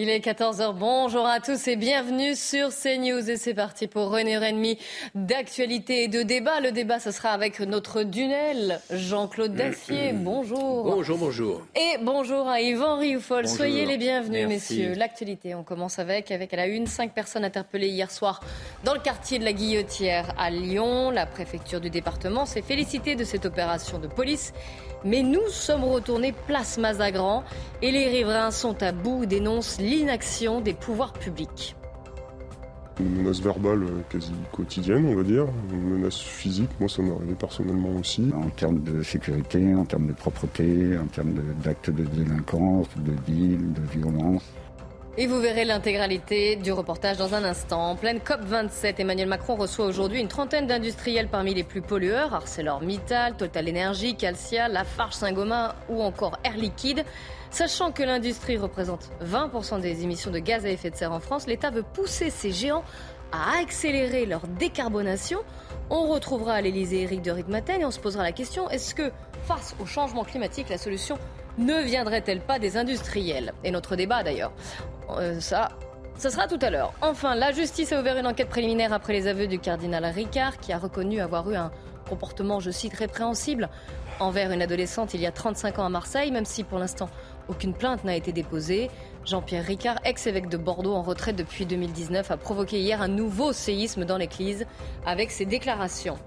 Il est 14h, bonjour à tous et bienvenue sur CNews et c'est parti pour René Renmi d'actualité et de débat. Le débat ce sera avec notre Dunel, Jean-Claude Dacier, bonjour. Bonjour, bonjour. Et bonjour à Yvan Rioufol, soyez les bienvenus messieurs. L'actualité, on commence avec, avec à la une, cinq personnes interpellées hier soir dans le quartier de la Guillotière à Lyon. La préfecture du département s'est félicitée de cette opération de police mais nous sommes retournés place Mazagran et les riverains sont à bout, dénoncent l'inaction des pouvoirs publics. Une menace verbale euh, quasi quotidienne, on va dire. Une menace physique, moi ça m'est arrivé personnellement aussi. En termes de sécurité, en termes de propreté, en termes d'actes de, de délinquance, de deal, de violence. Et vous verrez l'intégralité du reportage dans un instant. En pleine COP27, Emmanuel Macron reçoit aujourd'hui une trentaine d'industriels parmi les plus pollueurs ArcelorMittal, Total Energy, Calcia, Lafarge Saint-Gobain ou encore Air Liquide. Sachant que l'industrie représente 20% des émissions de gaz à effet de serre en France, l'État veut pousser ces géants à accélérer leur décarbonation. On retrouvera à l'Elysée Eric de Ritmaten et on se posera la question est-ce que, face au changement climatique, la solution ne viendrait-elle pas des industriels? Et notre débat d'ailleurs. Euh, ça, sera tout à l'heure. Enfin, la justice a ouvert une enquête préliminaire après les aveux du cardinal Ricard, qui a reconnu avoir eu un comportement, je cite, répréhensible envers une adolescente il y a 35 ans à Marseille, même si pour l'instant aucune plainte n'a été déposée. Jean-Pierre Ricard, ex-évêque de Bordeaux en retraite depuis 2019, a provoqué hier un nouveau séisme dans l'Église avec ses déclarations.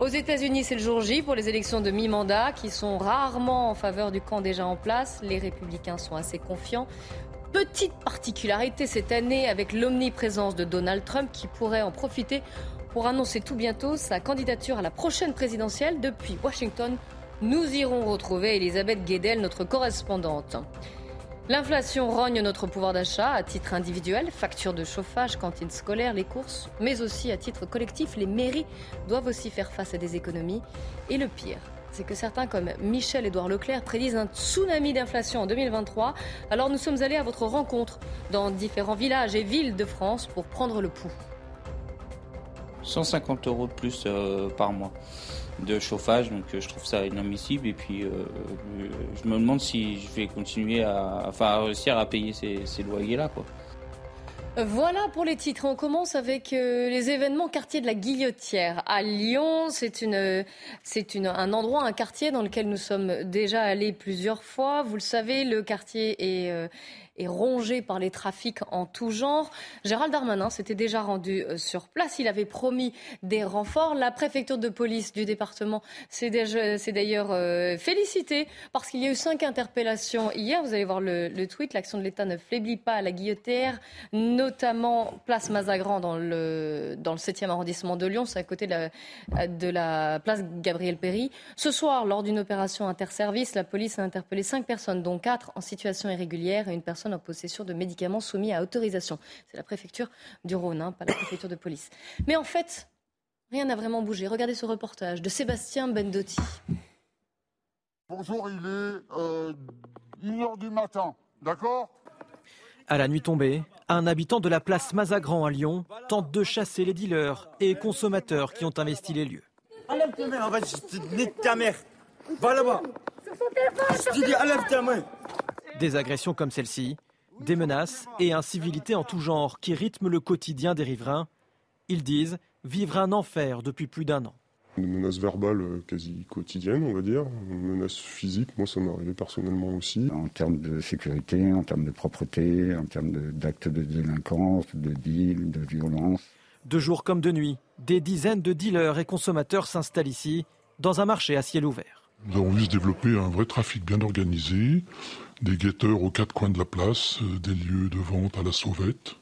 Aux États-Unis, c'est le jour J pour les élections de mi-mandat qui sont rarement en faveur du camp déjà en place. Les républicains sont assez confiants. Petite particularité cette année avec l'omniprésence de Donald Trump qui pourrait en profiter pour annoncer tout bientôt sa candidature à la prochaine présidentielle depuis Washington. Nous irons retrouver Elisabeth Guedel, notre correspondante. L'inflation rogne notre pouvoir d'achat à titre individuel, facture de chauffage, cantine scolaire, les courses, mais aussi à titre collectif, les mairies doivent aussi faire face à des économies. Et le pire, c'est que certains comme Michel-Édouard Leclerc prédisent un tsunami d'inflation en 2023. Alors nous sommes allés à votre rencontre dans différents villages et villes de France pour prendre le pouls. 150 euros de plus euh, par mois de chauffage, donc euh, je trouve ça inadmissible. Et puis euh, je me demande si je vais continuer à, enfin, réussir à payer ces, loyers-là. Voilà pour les titres. On commence avec euh, les événements quartier de la Guillotière à Lyon. C'est une, c'est une, un endroit, un quartier dans lequel nous sommes déjà allés plusieurs fois. Vous le savez, le quartier est, euh, est rongé par les trafics en tout genre. Gérald Darmanin s'était déjà rendu euh, sur place. Il avait promis des renforts. La préfecture de police du département s'est d'ailleurs euh, félicitée parce qu'il y a eu cinq interpellations hier. Vous allez voir le, tweet. L'action de l'État ne faiblit pas à la guillotière, notamment place Mazagran dans le, dans le 7e arrondissement de Lyon. C'est à côté de la, de la place Gabriel Péry. Ce soir, lors d'une opération interservice, la police a interpellé cinq personnes, dont quatre en situation irrégulière et une personne en possession de médicaments soumis à autorisation. C'est la préfecture du Rhône, hein, pas la préfecture de police. Mais en fait, rien n'a vraiment bougé. Regardez ce reportage de Sébastien Bendotti. Bonjour, il est euh, 1h du matin, d'accord? À la nuit tombée, un habitant de la place Mazagran à Lyon tente de chasser les dealers et consommateurs qui ont investi les lieux. Enlève ta main, va, je te ta mère. Va là-bas. Je te dis, enlève ta main. Des agressions comme celle-ci, des menaces et incivilités en tout genre qui rythment le quotidien des riverains. Ils disent vivre un enfer depuis plus d'un an. Une menace verbale euh, quasi quotidienne, on va dire. Une menace physique, moi ça m'est arrivé personnellement aussi. En termes de sécurité, en termes de propreté, en termes d'actes de, de délinquance, de deal, de violence. De jour comme de nuit, des dizaines de dealers et consommateurs s'installent ici, dans un marché à ciel ouvert. Nous avons vu se développer un vrai trafic bien organisé, des guetteurs aux quatre coins de la place, euh, des lieux de vente à la sauvette,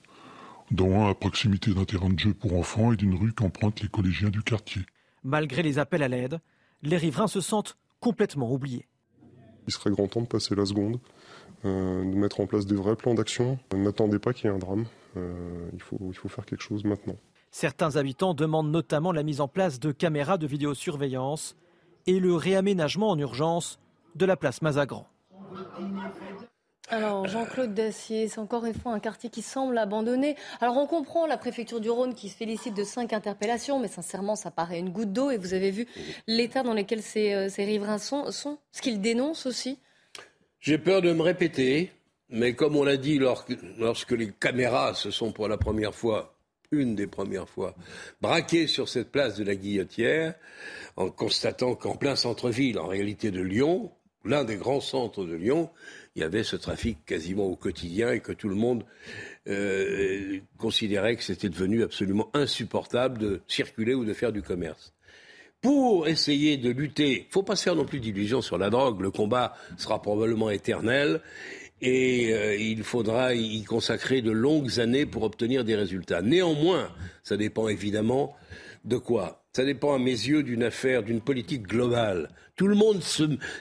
dont un à proximité d'un terrain de jeu pour enfants et d'une rue qu'empruntent les collégiens du quartier. Malgré les appels à l'aide, les riverains se sentent complètement oubliés. Il serait grand temps de passer la seconde, de mettre en place des vrais plans d'action. N'attendez pas qu'il y ait un drame. il, faut, il faut faire quelque chose maintenant. Certains habitants demandent notamment la mise en place de caméras de vidéosurveillance et le réaménagement en urgence de la place Mazagran. Alors Jean-Claude Dacier, c'est encore une fois un quartier qui semble abandonné. Alors on comprend la préfecture du Rhône qui se félicite de cinq interpellations, mais sincèrement ça paraît une goutte d'eau et vous avez vu l'état dans lequel ces, euh, riverains sont, sont ce qu'ils dénoncent aussi J'ai peur de me répéter, mais comme on l'a dit lorsque les caméras se sont pour la première fois une des premières fois, braquées sur cette place de la Guillotière, en constatant qu'en plein centre-ville, en réalité de Lyon, l'un des grands centres de Lyon, il y avait ce trafic quasiment au quotidien et que tout le monde euh, considérait que c'était devenu absolument insupportable de circuler ou de faire du commerce. Pour essayer de lutter, il ne faut pas se faire non plus d'illusions sur la drogue, le combat sera probablement éternel et euh, il faudra y consacrer de longues années pour obtenir des résultats. Néanmoins, ça dépend évidemment de quoi? Ça dépend à mes yeux d'une affaire, d'une politique globale. Tout le monde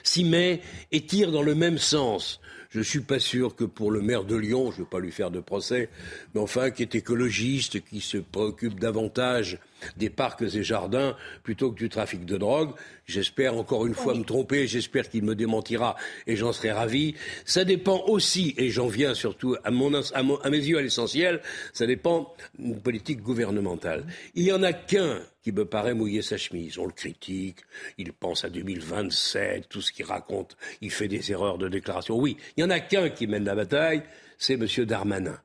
s'y met et tire dans le même sens. Je ne suis pas sûr que pour le maire de Lyon, je ne vais pas lui faire de procès, mais enfin, qui est écologiste, qui se préoccupe davantage des parcs et jardins plutôt que du trafic de drogue. J'espère encore une fois me tromper, j'espère qu'il me démentira et j'en serai ravi. Ça dépend aussi, et j'en viens surtout à, mon, à, mes yeux à l'essentiel, ça dépend d'une politique gouvernementale. Il n'y en a qu'un qui me paraît mouiller sa chemise. On le critique, il pense à 2027, tout ce qu'il raconte, il fait des erreurs de déclaration. Oui, il n'y en a qu'un qui mène la bataille, c'est M. Darmanin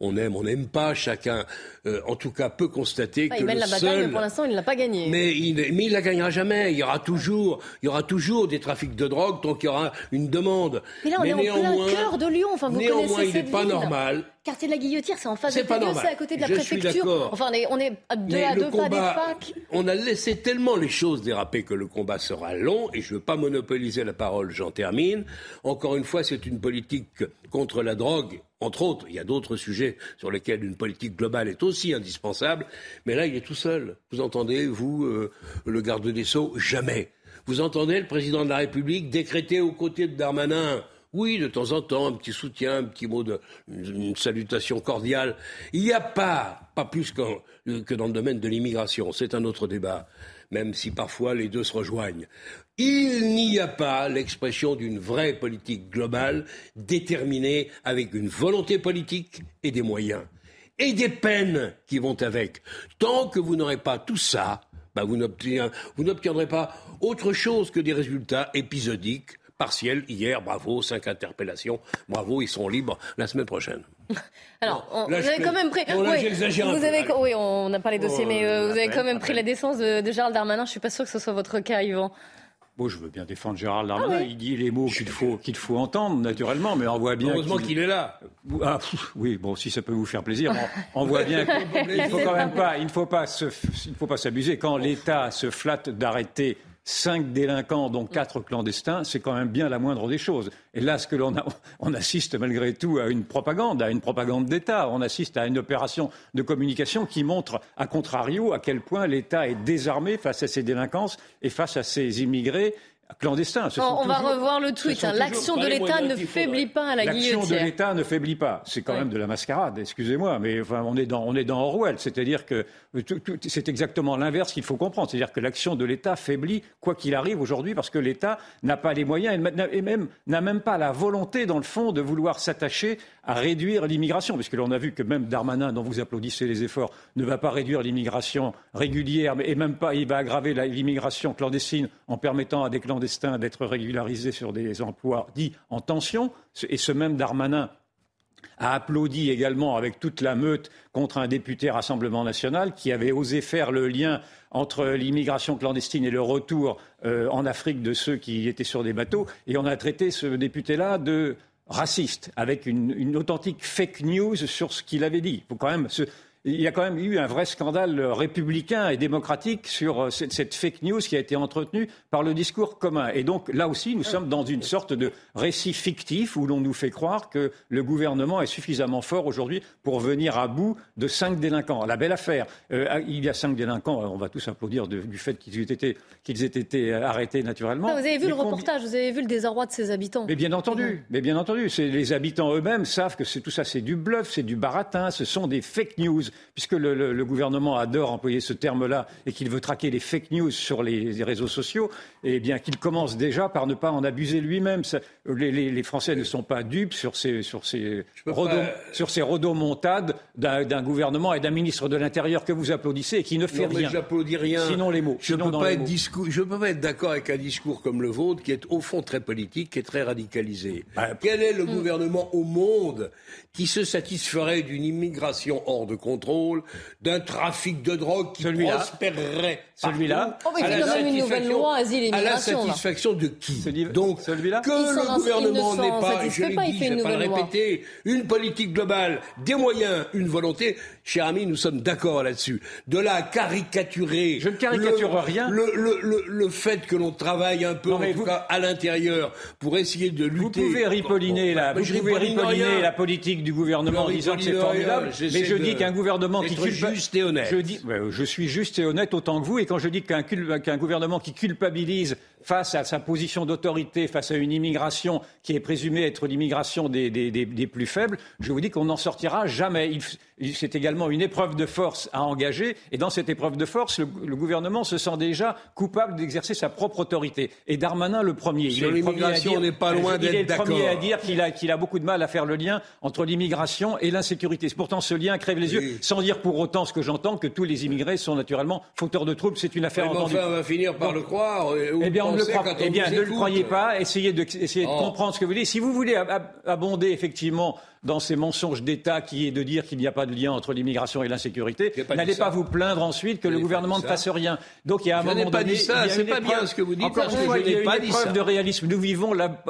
on aime, on n'aime pas, chacun, euh, en tout cas, peut constater que il mène la bataille, mais pour l'instant, il ne l'a pas gagné. Mais il, mais la gagnera jamais. Il y aura toujours, il y aura toujours des trafics de drogue tant qu'il y aura une demande. Mais là, on est en plein cœur de Lyon. Enfin, vous néanmoins, il n'est pas normal quartier de la Guillotière, c'est en face de c'est à côté de la préfecture. Enfin, on est, à deux, à deux pas des facs. On a laissé tellement les choses déraper que le combat sera long, et je ne veux pas monopoliser la parole, j'en termine. Encore une fois, c'est une politique contre la drogue, entre autres. Il y a d'autres sujets sur lesquels une politique globale est aussi indispensable, mais là, il est tout seul. Vous entendez, vous, euh, le garde des Sceaux, jamais. Vous entendez le président de la République décréter aux côtés de Darmanin oui, de temps en temps, un petit soutien, un petit mot de salutation cordiale. Il n'y a pas, pas plus que dans le domaine de l'immigration. C'est un autre débat, même si parfois les deux se rejoignent. Il n'y a pas l'expression d'une vraie politique globale déterminée avec une volonté politique et des moyens et des peines qui vont avec. Tant que vous n'aurez pas tout ça, bah, vous n'obtiendrez pas autre chose que des résultats épisodiques partiel hier. Bravo, cinq interpellations. Bravo, ils sont libres la semaine prochaine. Alors, on, vous avez quand même pris. oui, oui, on n'a pas les dossiers, mais euh, vous avez quand même pris la défense de, Gérald Darmanin. Je suis pas sûr que ce soit votre cas, Yvan. Bon, je veux bien défendre Gérald Darmanin. Ah il dit les mots qu'il faut, qu'il faut entendre, naturellement, mais on voit bien. Heureusement qu'il est là. Ah, oui, bon, si ça peut vous faire plaisir, on, voit bien qu'il ne faut quand même pas, il ne faut pas, il ne faut pas s'abuser quand l'État se flatte d'arrêter cinq délinquants, dont quatre clandestins, c'est quand même bien la moindre des choses. Et là, ce que l'on on assiste malgré tout à une propagande, à une propagande d'État. On assiste à une opération de communication qui montre, à contrario, à quel point l'État est désarmé face à ces délinquances et face à ces immigrés clandestin. on va revoir le tweet. Hein. L'action de l'État ne faiblit pas à la guillotière. L'action de l'État ne faiblit pas. C'est quand même de la mascarade, excusez-moi, mais enfin, on est dans, on est dans Orwell. C'est-à-dire que c'est exactement l'inverse qu'il faut comprendre. C'est-à-dire que l'action de l'État faiblit, quoi qu'il arrive aujourd'hui, parce que l'État n'a pas les moyens et même n'a même pas la volonté, dans le fond, de vouloir s'attacher à réduire l'immigration, puisque l'on a vu que même Darmanin, dont vous applaudissez les efforts, ne va pas réduire l'immigration régulière, et même pas, il va aggraver l'immigration clandestine en permettant à des clandestins d'être régularisés sur des emplois dits en tension. Et ce même Darmanin a applaudi également avec toute la meute contre un député Rassemblement national qui avait osé faire le lien entre l'immigration clandestine et le retour euh, en Afrique de ceux qui étaient sur des bateaux. Et on a traité ce député-là de raciste, avec une, authentique fake news sur ce qu'il avait dit. Il faut quand même il y a quand même eu un vrai scandale républicain et démocratique sur euh, cette, cette, fake news qui a été entretenue par le discours commun. Et donc là aussi, nous sommes dans une sorte de récit fictif où l'on nous fait croire que le gouvernement est suffisamment fort aujourd'hui pour venir à bout de cinq délinquants. La belle affaire. Euh, il y a cinq délinquants, on va tous applaudir de, du fait qu'ils aient été, qu'ils aient été arrêtés naturellement. vous avez vu le reportage, vous avez vu le désarroi de ces habitants. Mais bien entendu, mais bien entendu, les habitants eux-mêmes savent que tout ça c'est du bluff, c'est du baratin, ce sont des fake news puisque le, gouvernement adore employer ce terme-là et qu'il veut traquer les fake news sur les, réseaux sociaux, eh bien qu'il commence déjà par ne pas en abuser lui-même. Les, Français ne sont pas dupes sur ces, sur ces, sur ces rodomontades d'un gouvernement et d'un ministre de l'Intérieur que vous applaudissez et qui ne fait rien. J'applaudis rien. Sinon les mots. Je ne peux, pas être je peux pas être d'accord avec un discours comme le vôtre qui est au fond très politique, qui est très radicalisé. Bah, Quel est le mm. gouvernement au monde qui se satisferait d'une immigration hors de contrôle, d'un trafic de drogue qui prospérerait celui-là. oh, il fait quand même une nouvelle loi asile et À la satisfaction de qui Donc, celui-là. que le gouvernement n'ait pas, je l'ai dit, je ne vais pas le répéter, une politique globale, des moyens, une volonté, cher ami, nous sommes d'accord là-dessus. De là à caricaturer... Je ne caricature le, rien. Le, le, le, fait que l'on travaille un peu, en tout cas, à l'intérieur, pour essayer de lutter... Vous pouvez ripolliner, là, vous pouvez ripolliner la politique du gouvernement en disant que c'est formidable, mais je dis qu'un gouvernement qui... juste et honnête. Je, dis, je suis juste et honnête autant que vous, et quand je dis qu'un gouvernement qui culpabilise face à sa position d'autorité, face à une immigration qui est présumée être l'immigration des, des, plus faibles, je vous dis qu'on n'en sortira jamais. C'est également une épreuve de force à engager, et dans cette épreuve de force, le, gouvernement se sent déjà coupable d'exercer sa propre autorité. Et Darmanin, le premier, il est le premier à dire, pas loin il est le premier à dire qu'il a, qu'il a beaucoup de mal à faire le lien entre l'immigration et l'insécurité. Pourtant, ce lien crève les yeux, sans dire pour autant ce que j'entends, que tous les immigrés sont naturellement fauteurs de troubles. C'est une affaire entendue. Enfin, on va finir par le croire. Eh bien, eh bien, ne le croyez pas. Essayez de, essayez de oh. comprendre ce que vous dites. Si vous voulez abonder effectivement dans ces mensonges d'État qui est de dire qu'il n'y a pas de lien entre l'immigration et l'insécurité, n'allez pas vous plaindre ensuite que le gouvernement ne fasse rien. Donc il y a un je moment pas donné, dit ça, c'est pas bien ce que vous dites. Encore une fois, il y a une épreuve de réalisme. Nous vivons la,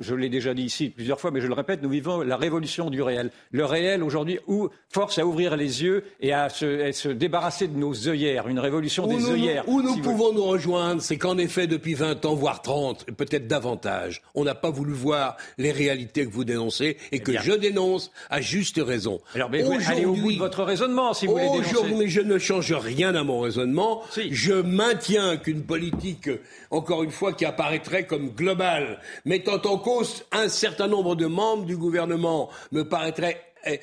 je l'ai déjà dit ici plusieurs fois, mais je le répète, nous vivons la révolution du réel. Le réel aujourd'hui où force à ouvrir les yeux et à se, débarrasser de nos œillères, une révolution des œillères. Où nous pouvons nous rejoindre, c'est qu'en effet, depuis 20 ans, voire 30, peut-être davantage, on n'a pas voulu voir les réalités que vous dénoncez et eh que je dénonce à juste raison. Alors, mais vous allez au bout de votre raisonnement, si vous voulez Aujourd'hui, je ne change rien à mon raisonnement. Je maintiens qu'une politique, encore une fois, qui apparaîtrait comme globale, mettant en cause un certain nombre de membres du gouvernement, me paraîtrait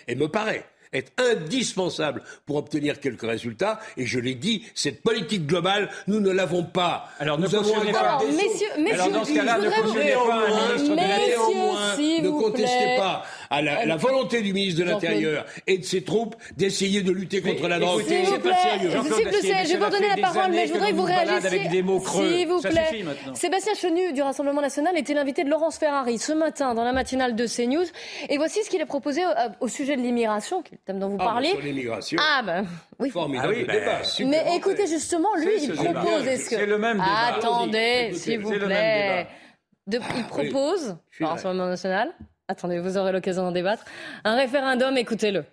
et me paraît est indispensable pour obtenir quelques résultats. Et je l'ai dit, cette politique globale, nous ne l'avons pas. Alors nous ne cautionnez pas. messieurs, messieurs, Alors dans ce cas-là, ne cautionnez pas un ministre de. Ne contestez pas à la, volonté du ministre de l'Intérieur et de ses troupes d'essayer de lutter contre la drogue. C'est pas sérieux. Je vais vous donner la parole, mais je voudrais que vous réagissiez. S'il vous plaît. Sébastien Chenu du Rassemblement national était l'invité de Laurence Ferrari ce matin dans la matinale de CNews. Et voici ce qu'il a proposé au sujet de l'immigration, qui est le thème dont vous ah, parlez. Sur l'immigration. Ah, ben oui. Formidable ah débat. Mais écoutez, justement, lui, il propose. C'est le même débat. Attendez, s'il vous plaît. il propose, le Rassemblement national, Attendez, vous aurez l'occasion d'en débattre. Un référendum, écoutez-le.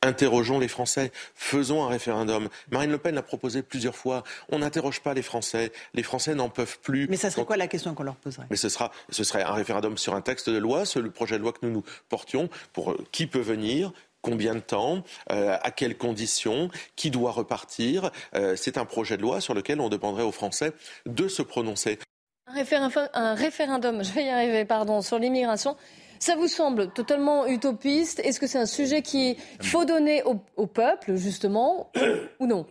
Interrogeons les Français, faisons un référendum. Marine Le Pen l'a proposé plusieurs fois. On n'interroge pas les Français. Les Français n'en peuvent plus. Mais ça serait quoi la question qu'on leur poserait? Mais ce, sera, ce serait un référendum sur un texte de loi, sur le projet de loi que nous nous portions, pour euh, qui peut venir, combien de temps, euh, à quelles conditions, qui doit repartir. Euh, c'est un projet de loi sur lequel on demanderait aux Français de se prononcer. Un, référendum, je vais y arriver, pardon, sur l'immigration. Ça vous semble totalement utopiste? Est-ce que c'est un sujet qu'il faut donner au, peuple, justement, ou non?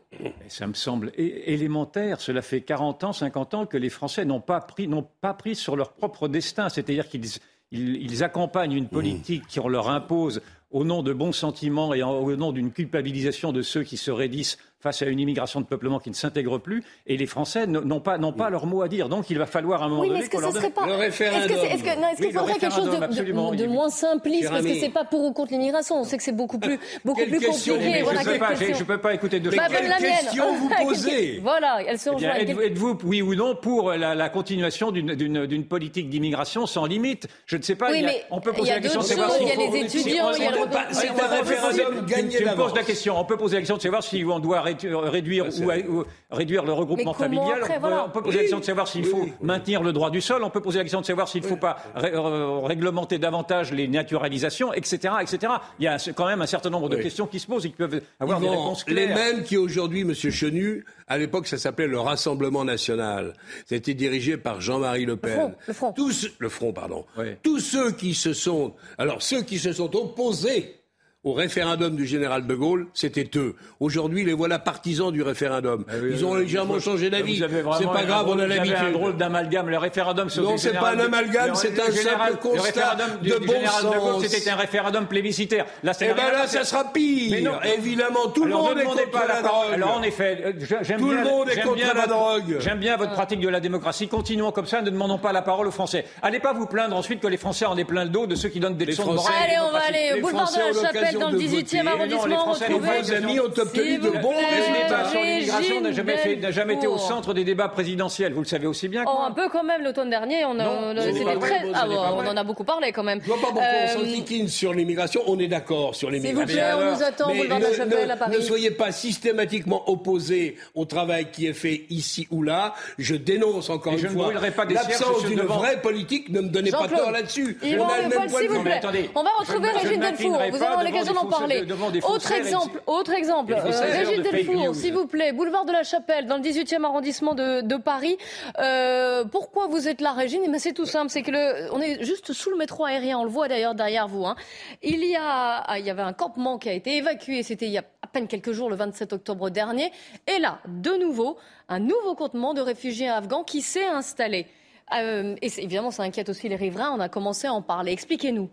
Ça me semble élémentaire. Cela fait 40 ans, 50 ans que les Français n'ont pas pris, n'ont pas pris sur leur propre destin. C'est-à-dire qu'ils ils, accompagnent une politique qui leur impose au nom de bons sentiments et au nom d'une culpabilisation de ceux qui se raidissent face à une immigration de peuplement qui ne s'intègre plus, et les Français n'ont pas, leur mot à dire. Donc il va falloir à un moment Oui, mais donné est-ce que qu'on ce leur donne pas. Le référendum. Est-ce est-ce que- qu'il Oui, faudrait quelque chose de, absolument. de, de moins simpliste Parce que c'est pas pour ou contre l'immigration. On sait que c'est beaucoup plus, beaucoup Quelle plus question compliqué. Voilà, je ne peux, pas- peux écouter de Mais Bah, choses. quelle mienne. vous posez Voilà, elle se Eh rejoint. Êtes-vous, êtes-vous, oui ou non, pour la, la continuation d'une, politique d'immigration sans limite? Je ne sais pas. Oui, il y a- mais on peut poser la question de savoir s'il il y a les si- étudiants, on- il y a c'est un référendum tu- gagné Tu me poses la question. On peut poser la question de savoir si on doit réduire c'est ou, réduire le regroupement familial. après, on, peut, voilà. on peut poser la question de savoir s'il faut maintenir le droit du sol. On peut poser la question de savoir s'il ne faut pas ré- euh, réglementer davantage les naturalisations, etc., etc. Il y a quand même un certain nombre de Oui. questions qui se posent et qui peuvent avoir des réponses les claires. mêmes qui aujourd'hui, Monsieur Chenu, à l'époque, ça s'appelait le Rassemblement national. C'était dirigé par Jean-Marie Le Pen. Front, le Front. Tous, le Front, pardon. Oui. Tous ceux qui se sont, alors ceux qui se sont opposés au référendum du général de Gaulle, c'était eux. Aujourd'hui, les voilà partisans du référendum. Ah oui, Ils ont oui, légèrement oui. changé d'avis. C'est pas grave, drôle- on a vous avez un l'habitude. drôle d'amalgame. Le référendum sur Non, c'est pas un amalgame, le- c'est un général- simple constat Le référendum du, de du bon général de Gaulle, sens. c'était un référendum plébiscitaire. Là, ça Eh ben là, ça sera pire. Mais non. Évidemment, tout le monde ne est contre pas la parole. drogue. Alors en effet, euh, j'aime Tout le bien, monde est contre bien la votre- drogue. J'aime bien votre pratique de la démocratie. Continuons comme ça. Ne demandons pas la parole aux Français. Allez pas vous plaindre ensuite que les Français en aient plein le dos de ceux qui donnent des leçons de morale. Allez, on va aller boulevard de la Chapelle l'occasion dans le de 18e voter. arrondissement. Retrouver- vos amis ont obtenu de bons résultats. l'immigration n'a jamais, fait- n'a jamais été au centre des débats présidentiels. Vous le savez aussi bien. que Oh, moi. un peu quand même l'automne dernier, on, en a beaucoup parlé quand même. Je vois pas pourquoi on Euh, sur l'immigration. On est d'accord sur S'il vous l'immigration. plaît, on nous attend boulevard de la ne, Chapelle à Paris. ne soyez pas systématiquement opposés au travail qui est fait ici ou là. Je dénonce encore une je ne fois l'absence d'une vraie politique. Ne me donnez pas tort là-dessus. On a le même point de vue. on va retrouver Régine ne Delfour. Vous devant l'occasion d'en fausses- parler. Autre exemple, autre exemple. Euh, fake Delfour, s'il vous plaît, boulevard de la Chapelle, dans le 18e arrondissement de, de Paris. Euh, pourquoi vous êtes là, Régine? Eh ben, C'est tout simple, c'est que le, on est juste sous le métro aérien, on le voit d'ailleurs derrière vous. hein. Il, y a, ah, il y avait un campement qui a été évacué, c'était il y a à peine quelques jours, le 27 octobre dernier. Et là, de nouveau, un nouveau campement de réfugiés afghans qui s'est installé. Euh, et évidemment, ça inquiète aussi les riverains. On a commencé à en parler. Expliquez-nous.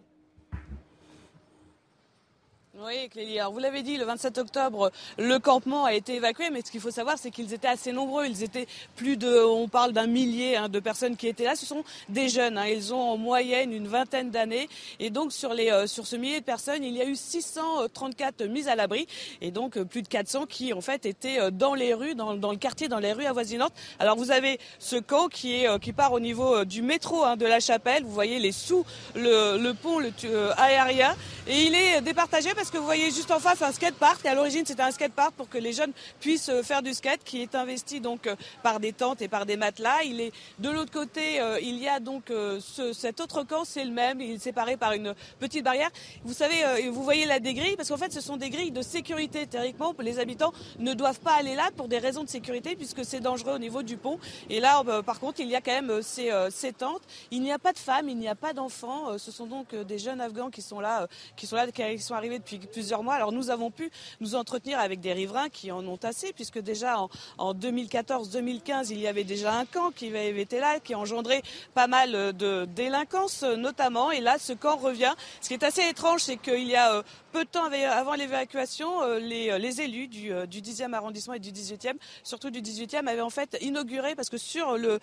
Oui, Clélie. Alors, vous l'avez dit, le 27 octobre, le campement a été évacué, mais ce qu'il faut savoir, c'est qu'ils étaient assez nombreux. Ils étaient plus de, on parle d'un millier hein, de personnes qui étaient là. Ce sont des jeunes. hein. Ils ont en moyenne une vingtaine d'années. Et donc, sur, les, euh, sur ce millier de personnes, il y a eu 634 mises à l'abri. Et donc, euh, plus de 400 qui, en fait, étaient euh, dans les rues, dans, dans le quartier, dans les rues avoisinantes. Alors, vous avez ce camp qui, est, qui part au niveau du métro hein, de la Chapelle. Vous voyez les sous, le, pont le, aérien. Et il est départagé parce que vous voyez juste en face un skatepark. Et à l'origine, c'était un skatepark pour que les jeunes puissent euh, faire du skate, qui est investi donc euh, par des tentes et par des matelas. Il est de l'autre côté, euh, il y a donc ce- cet autre camp, c'est le même. Il est séparé par une petite barrière. Vous savez, vous voyez là des grilles, parce qu'en fait, ce sont des grilles de sécurité. Théoriquement, les habitants ne doivent pas aller là pour des raisons de sécurité, puisque c'est dangereux au niveau du pont. Et là, euh, par contre, il y a quand même ces, ces tentes. Il n'y a pas de femmes, il n'y a pas d'enfants. Ce sont donc des jeunes Afghans qui sont là, qui sont là, qui sont arrivés depuis plusieurs mois. Alors nous avons pu nous entretenir avec des riverains qui en ont assez, puisque déjà en, en 2014-2015, il y avait déjà un camp qui avait été là, qui a engendré pas mal euh, de délinquance euh, notamment. Et là, ce camp revient. Ce qui est assez étrange, c'est qu'il y a euh, peu de temps av- avant l'évacuation, les, élus du, euh, du 10e arrondissement et du 18e, surtout du 18e, avaient en fait inauguré, parce que sur le...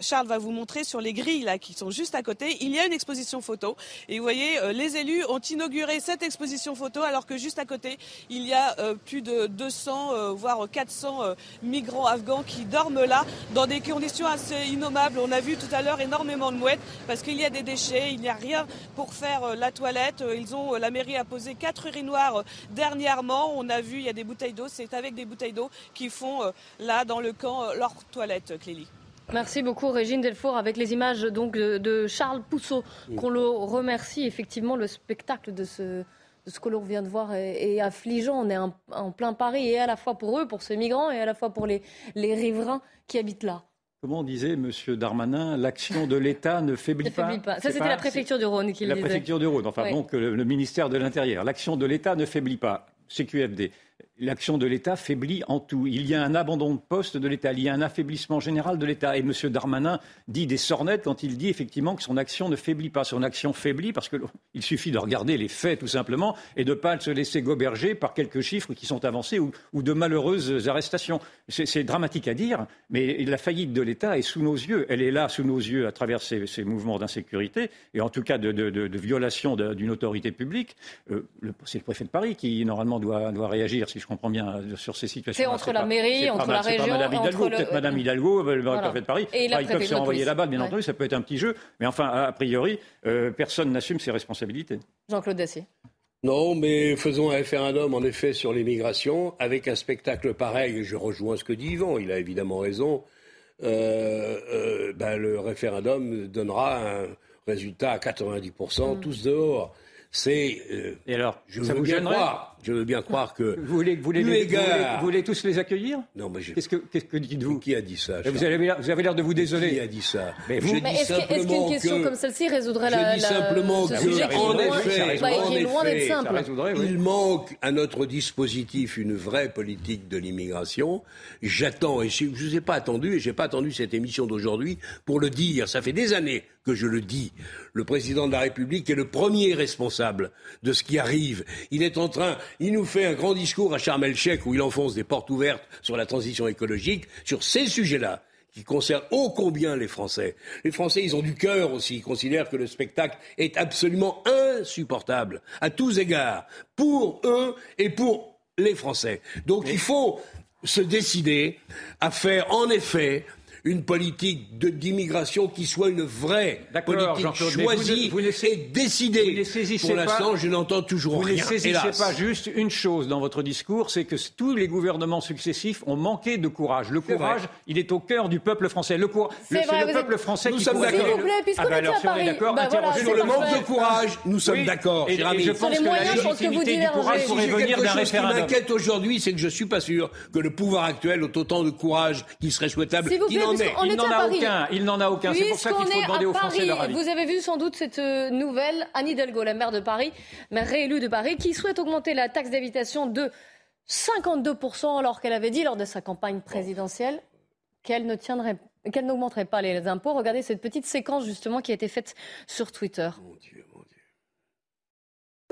Charles va vous montrer sur les grilles là, qui sont juste à côté, il y a une exposition photo. Et vous voyez, les élus ont inauguré cette exposition photo, alors que juste à côté, il y a euh, plus de 200, euh, voire 400 euh, migrants afghans qui dorment là, dans des conditions assez innommables. On a vu tout à l'heure énormément de mouettes, parce qu'il y a des déchets, il n'y a rien pour faire euh, la toilette. Ils ont, euh, la mairie a posé quatre urinoirs euh, dernièrement. On a vu, il y a des bouteilles d'eau, c'est avec des bouteilles d'eau qui font euh, là, dans le camp, euh, leur toilette, Clélie. Merci beaucoup Régine Delfour avec les images donc de, de Charles Pousseau qu'on le remercie effectivement le spectacle de ce ce que l'on vient de voir est, est affligeant on est en, en plein Paris et à la fois pour eux pour ces migrants et à la fois pour les, les riverains qui habitent là. Comment disait M. Darmanin, l'action de l'État ne faiblit pas. Ça, c'était la préfecture du Rhône qui le La disait. préfecture du Rhône, enfin Oui. donc le, le ministère de l'Intérieur. L'action de l'État ne faiblit pas. CQFD. L'action de l'État faiblit en tout. Il y a un abandon de poste de l'État, il y a un affaiblissement général de l'État. Et M. Darmanin dit des sornettes quand il dit effectivement que son action ne faiblit pas. Son action faiblit parce qu'il suffit de regarder les faits tout simplement et de ne pas se laisser goberger par quelques chiffres qui sont avancés ou, de malheureuses arrestations. C'est dramatique à dire, mais la faillite de l'État est sous nos yeux. Elle est là sous nos yeux à travers ces, mouvements d'insécurité et en tout cas de, violation d'une autorité publique. Euh, c'est le préfet de Paris qui normalement doit, doit réagir, si je comprends bien, euh, sur ces situations. C'est entre la mairie, entre la région, Madame Hidalgo, peut-être Madame Hidalgo, le préfet de Paris. Et ils peuvent se renvoyer la balle, bien entendu, ça peut être un petit jeu, mais enfin, a priori, euh, personne n'assume ses responsabilités. Jean-Claude Dacier. Non, mais faisons un référendum en effet sur l'immigration avec un spectacle pareil. Je rejoins ce que dit Yvan, il a évidemment raison. Euh, ben, le référendum donnera un résultat à 90%, mm. tous dehors c'est. Euh, Et alors, je veux bien croire. Je veux bien croire que. Vous voulez, vous voulez, vous voulez, tous les accueillir? Non, mais qu'est-ce que, qu'est-ce que dites-vous? Qui a dit ça vous avez, vous avez l'air de vous désoler. Qui a dit ça? Mais, vous... mais est-ce, est-ce qu'une question comme celle-ci résoudrait la, je dis simplement que, sujet en effet, bah, en loin d'être simple. il manque à notre dispositif une vraie politique de l'immigration. J'attends et je ne vous ai pas attendu et j'ai pas attendu cette émission d'aujourd'hui pour le dire. Ça fait des années que je le dis. Le président de la République est le premier responsable de ce qui arrive. Il est en train, il nous fait un grand discours à Sharm el-Sheikh où il enfonce des portes ouvertes sur la transition écologique, sur ces sujets-là qui concernent ô combien les Français. Les Français, ils ont du cœur aussi. Ils considèrent que le spectacle est absolument insupportable à tous égards, pour eux et pour les Français. Donc il faut se décider à faire en effet une politique d'immigration qui soit une vraie politique choisie vous et décidée. Pour l'instant, je n'entends toujours rien. Vous ne saisissez pas juste une chose dans votre discours, c'est que tous les gouvernements successifs ont manqué de courage. Le courage, il est au cœur du peuple français. Le, c'est le, peuple français nous qui sommes d'accord. Ah ben alors, si on est d'accord, bah sur le manque de courage, nous sommes d'accord, et, je pense que la légitimité du courage pourrait venir d'un référendum. Ce qui m'inquiète aujourd'hui, c'est que je ne suis pas sûr que le pouvoir actuel ait autant de courage qu'il serait souhaitable Il n'en a aucun. Il n'en a aucun. C'est pour ça qu'il faut demander aux Français leur avis. Vous avez vu sans doute cette euh, nouvelle, Anne Hidalgo, la maire de Paris, maire réélue de Paris, qui souhaite augmenter la taxe d'habitation de 52% alors qu'elle avait dit lors de sa campagne présidentielle qu'elle ne tiendrait qu'elle n'augmenterait pas les impôts. Regardez cette petite séquence justement qui a été faite sur Twitter. Mon Dieu.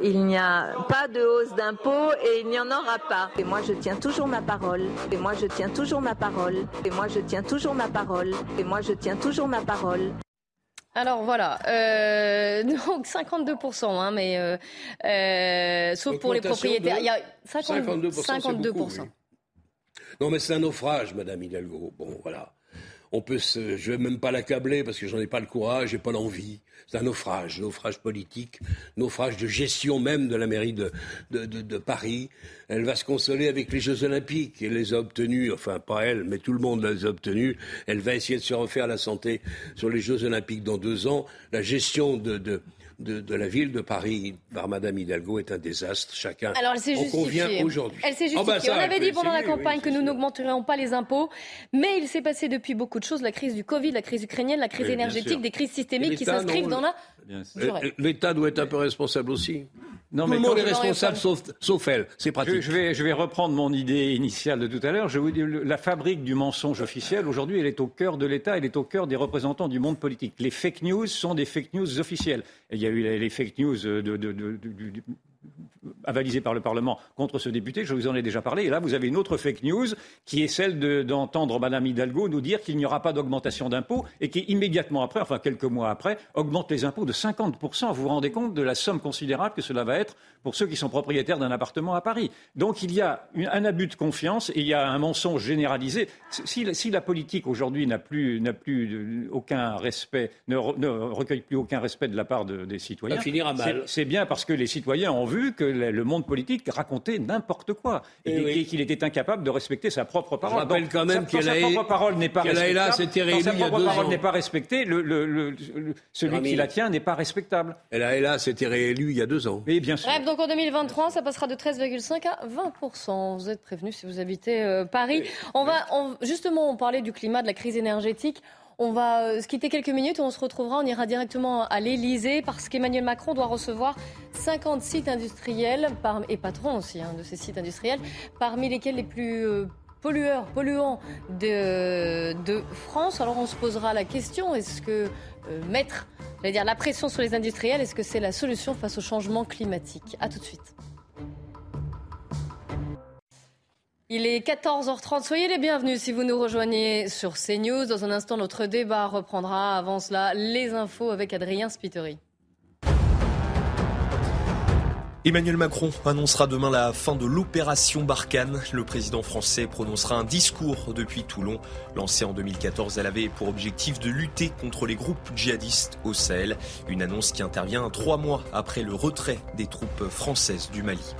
Il n'y a pas de hausse d'impôts et il n'y en aura pas. Et moi, je tiens toujours ma parole. Et moi, je tiens toujours ma parole. Et moi, je tiens toujours ma parole. Et moi, je tiens toujours ma parole. Alors voilà, euh, donc 52%, hein, mais euh, euh, sauf pour les propriétaires. Il y a 52%. 52%. Non, mais c'est un naufrage, Madame Hidalgo. Bon, voilà. On peut se, je vais même pas l'accabler parce que j'en ai pas le courage, j'ai pas l'envie. C'est un naufrage, naufrage politique, naufrage de gestion même de la mairie de, Paris. Elle va se consoler avec les Jeux Olympiques. Elle les a obtenus, enfin pas elle, mais tout le monde les a obtenus. Elle va essayer de se refaire la santé sur les Jeux Olympiques dans deux ans. La gestion de, la ville de Paris par Madame Hidalgo est un désastre. Chacun Alors, elle en convient aujourd'hui. Elle s'est ah bah justifiée. On avait dit pendant la campagne que nous n'augmenterions pas les impôts, mais il s'est passé depuis beaucoup de choses la crise du Covid, la crise ukrainienne, la crise énergétique, des crises systémiques qui s'inscrivent dans la. L'État doit être un peu responsable aussi. Non, mais Tout le monde est responsable sauf, elle. C'est pratique. Je, vais, je vais reprendre mon idée initiale de tout à l'heure. Je vous dis, la fabrique du mensonge officiel, aujourd'hui, elle est au cœur de l'État, elle est au cœur des représentants du monde politique. Les fake news sont des fake news officielles. il y a eu les fake news de, de, de, avalisé par le Parlement contre ce député. Je vous en ai déjà parlé. Et là, vous avez une autre fake news qui est celle d'entendre Mme Hidalgo nous dire qu'il n'y aura pas d'augmentation d'impôts et qui, immédiatement après, enfin quelques mois après, augmente les impôts de 50%. Vous vous rendez compte de la somme considérable que cela va être pour ceux qui sont propriétaires d'un appartement à Paris. Donc il y a un abus de confiance et il y a un mensonge généralisé. Si, la politique aujourd'hui n'a plus, plus aucun respect, ne, recueille plus aucun respect de la part des citoyens, c'est bien parce que les citoyens ont vu que le monde politique racontait n'importe quoi et, qu'il était incapable de respecter sa propre parole. Je rappelle quand même que sa propre parole n'est pas respectée. sa propre parole n'est pas respectée, le, celui qui la tient n'est pas respectable. Elle a, hélas, été réélue il y a deux ans. Et bien sûr. Bref, donc en 2023, ça passera de 13,5 à 20 Vous êtes prévenus si vous habitez euh, Paris. On va, justement, on parlait du climat, de la crise énergétique. On va se quitter quelques minutes, on se retrouvera, on ira directement à l'Elysée parce qu'Emmanuel Macron doit recevoir 50 sites industriels et patrons aussi hein, de ces sites industriels, parmi lesquels les plus pollueurs, polluants de, France. Alors on se posera la question, est-ce que mettre dire, la pression sur les industriels, est-ce que c'est la solution face au changement climatique? A tout de suite. Il est 14h30. Soyez les bienvenus si vous nous rejoignez sur CNews. Dans un instant, notre débat reprendra. Avant cela, les infos avec Adrien Spiteri. Emmanuel Macron annoncera demain la fin de l'opération Barkhane. Le président français prononcera un discours depuis Toulon. Lancé en 2014, elle avait pour objectif de lutter contre les groupes djihadistes au Sahel. Une annonce qui intervient trois mois après le retrait des troupes françaises du Mali.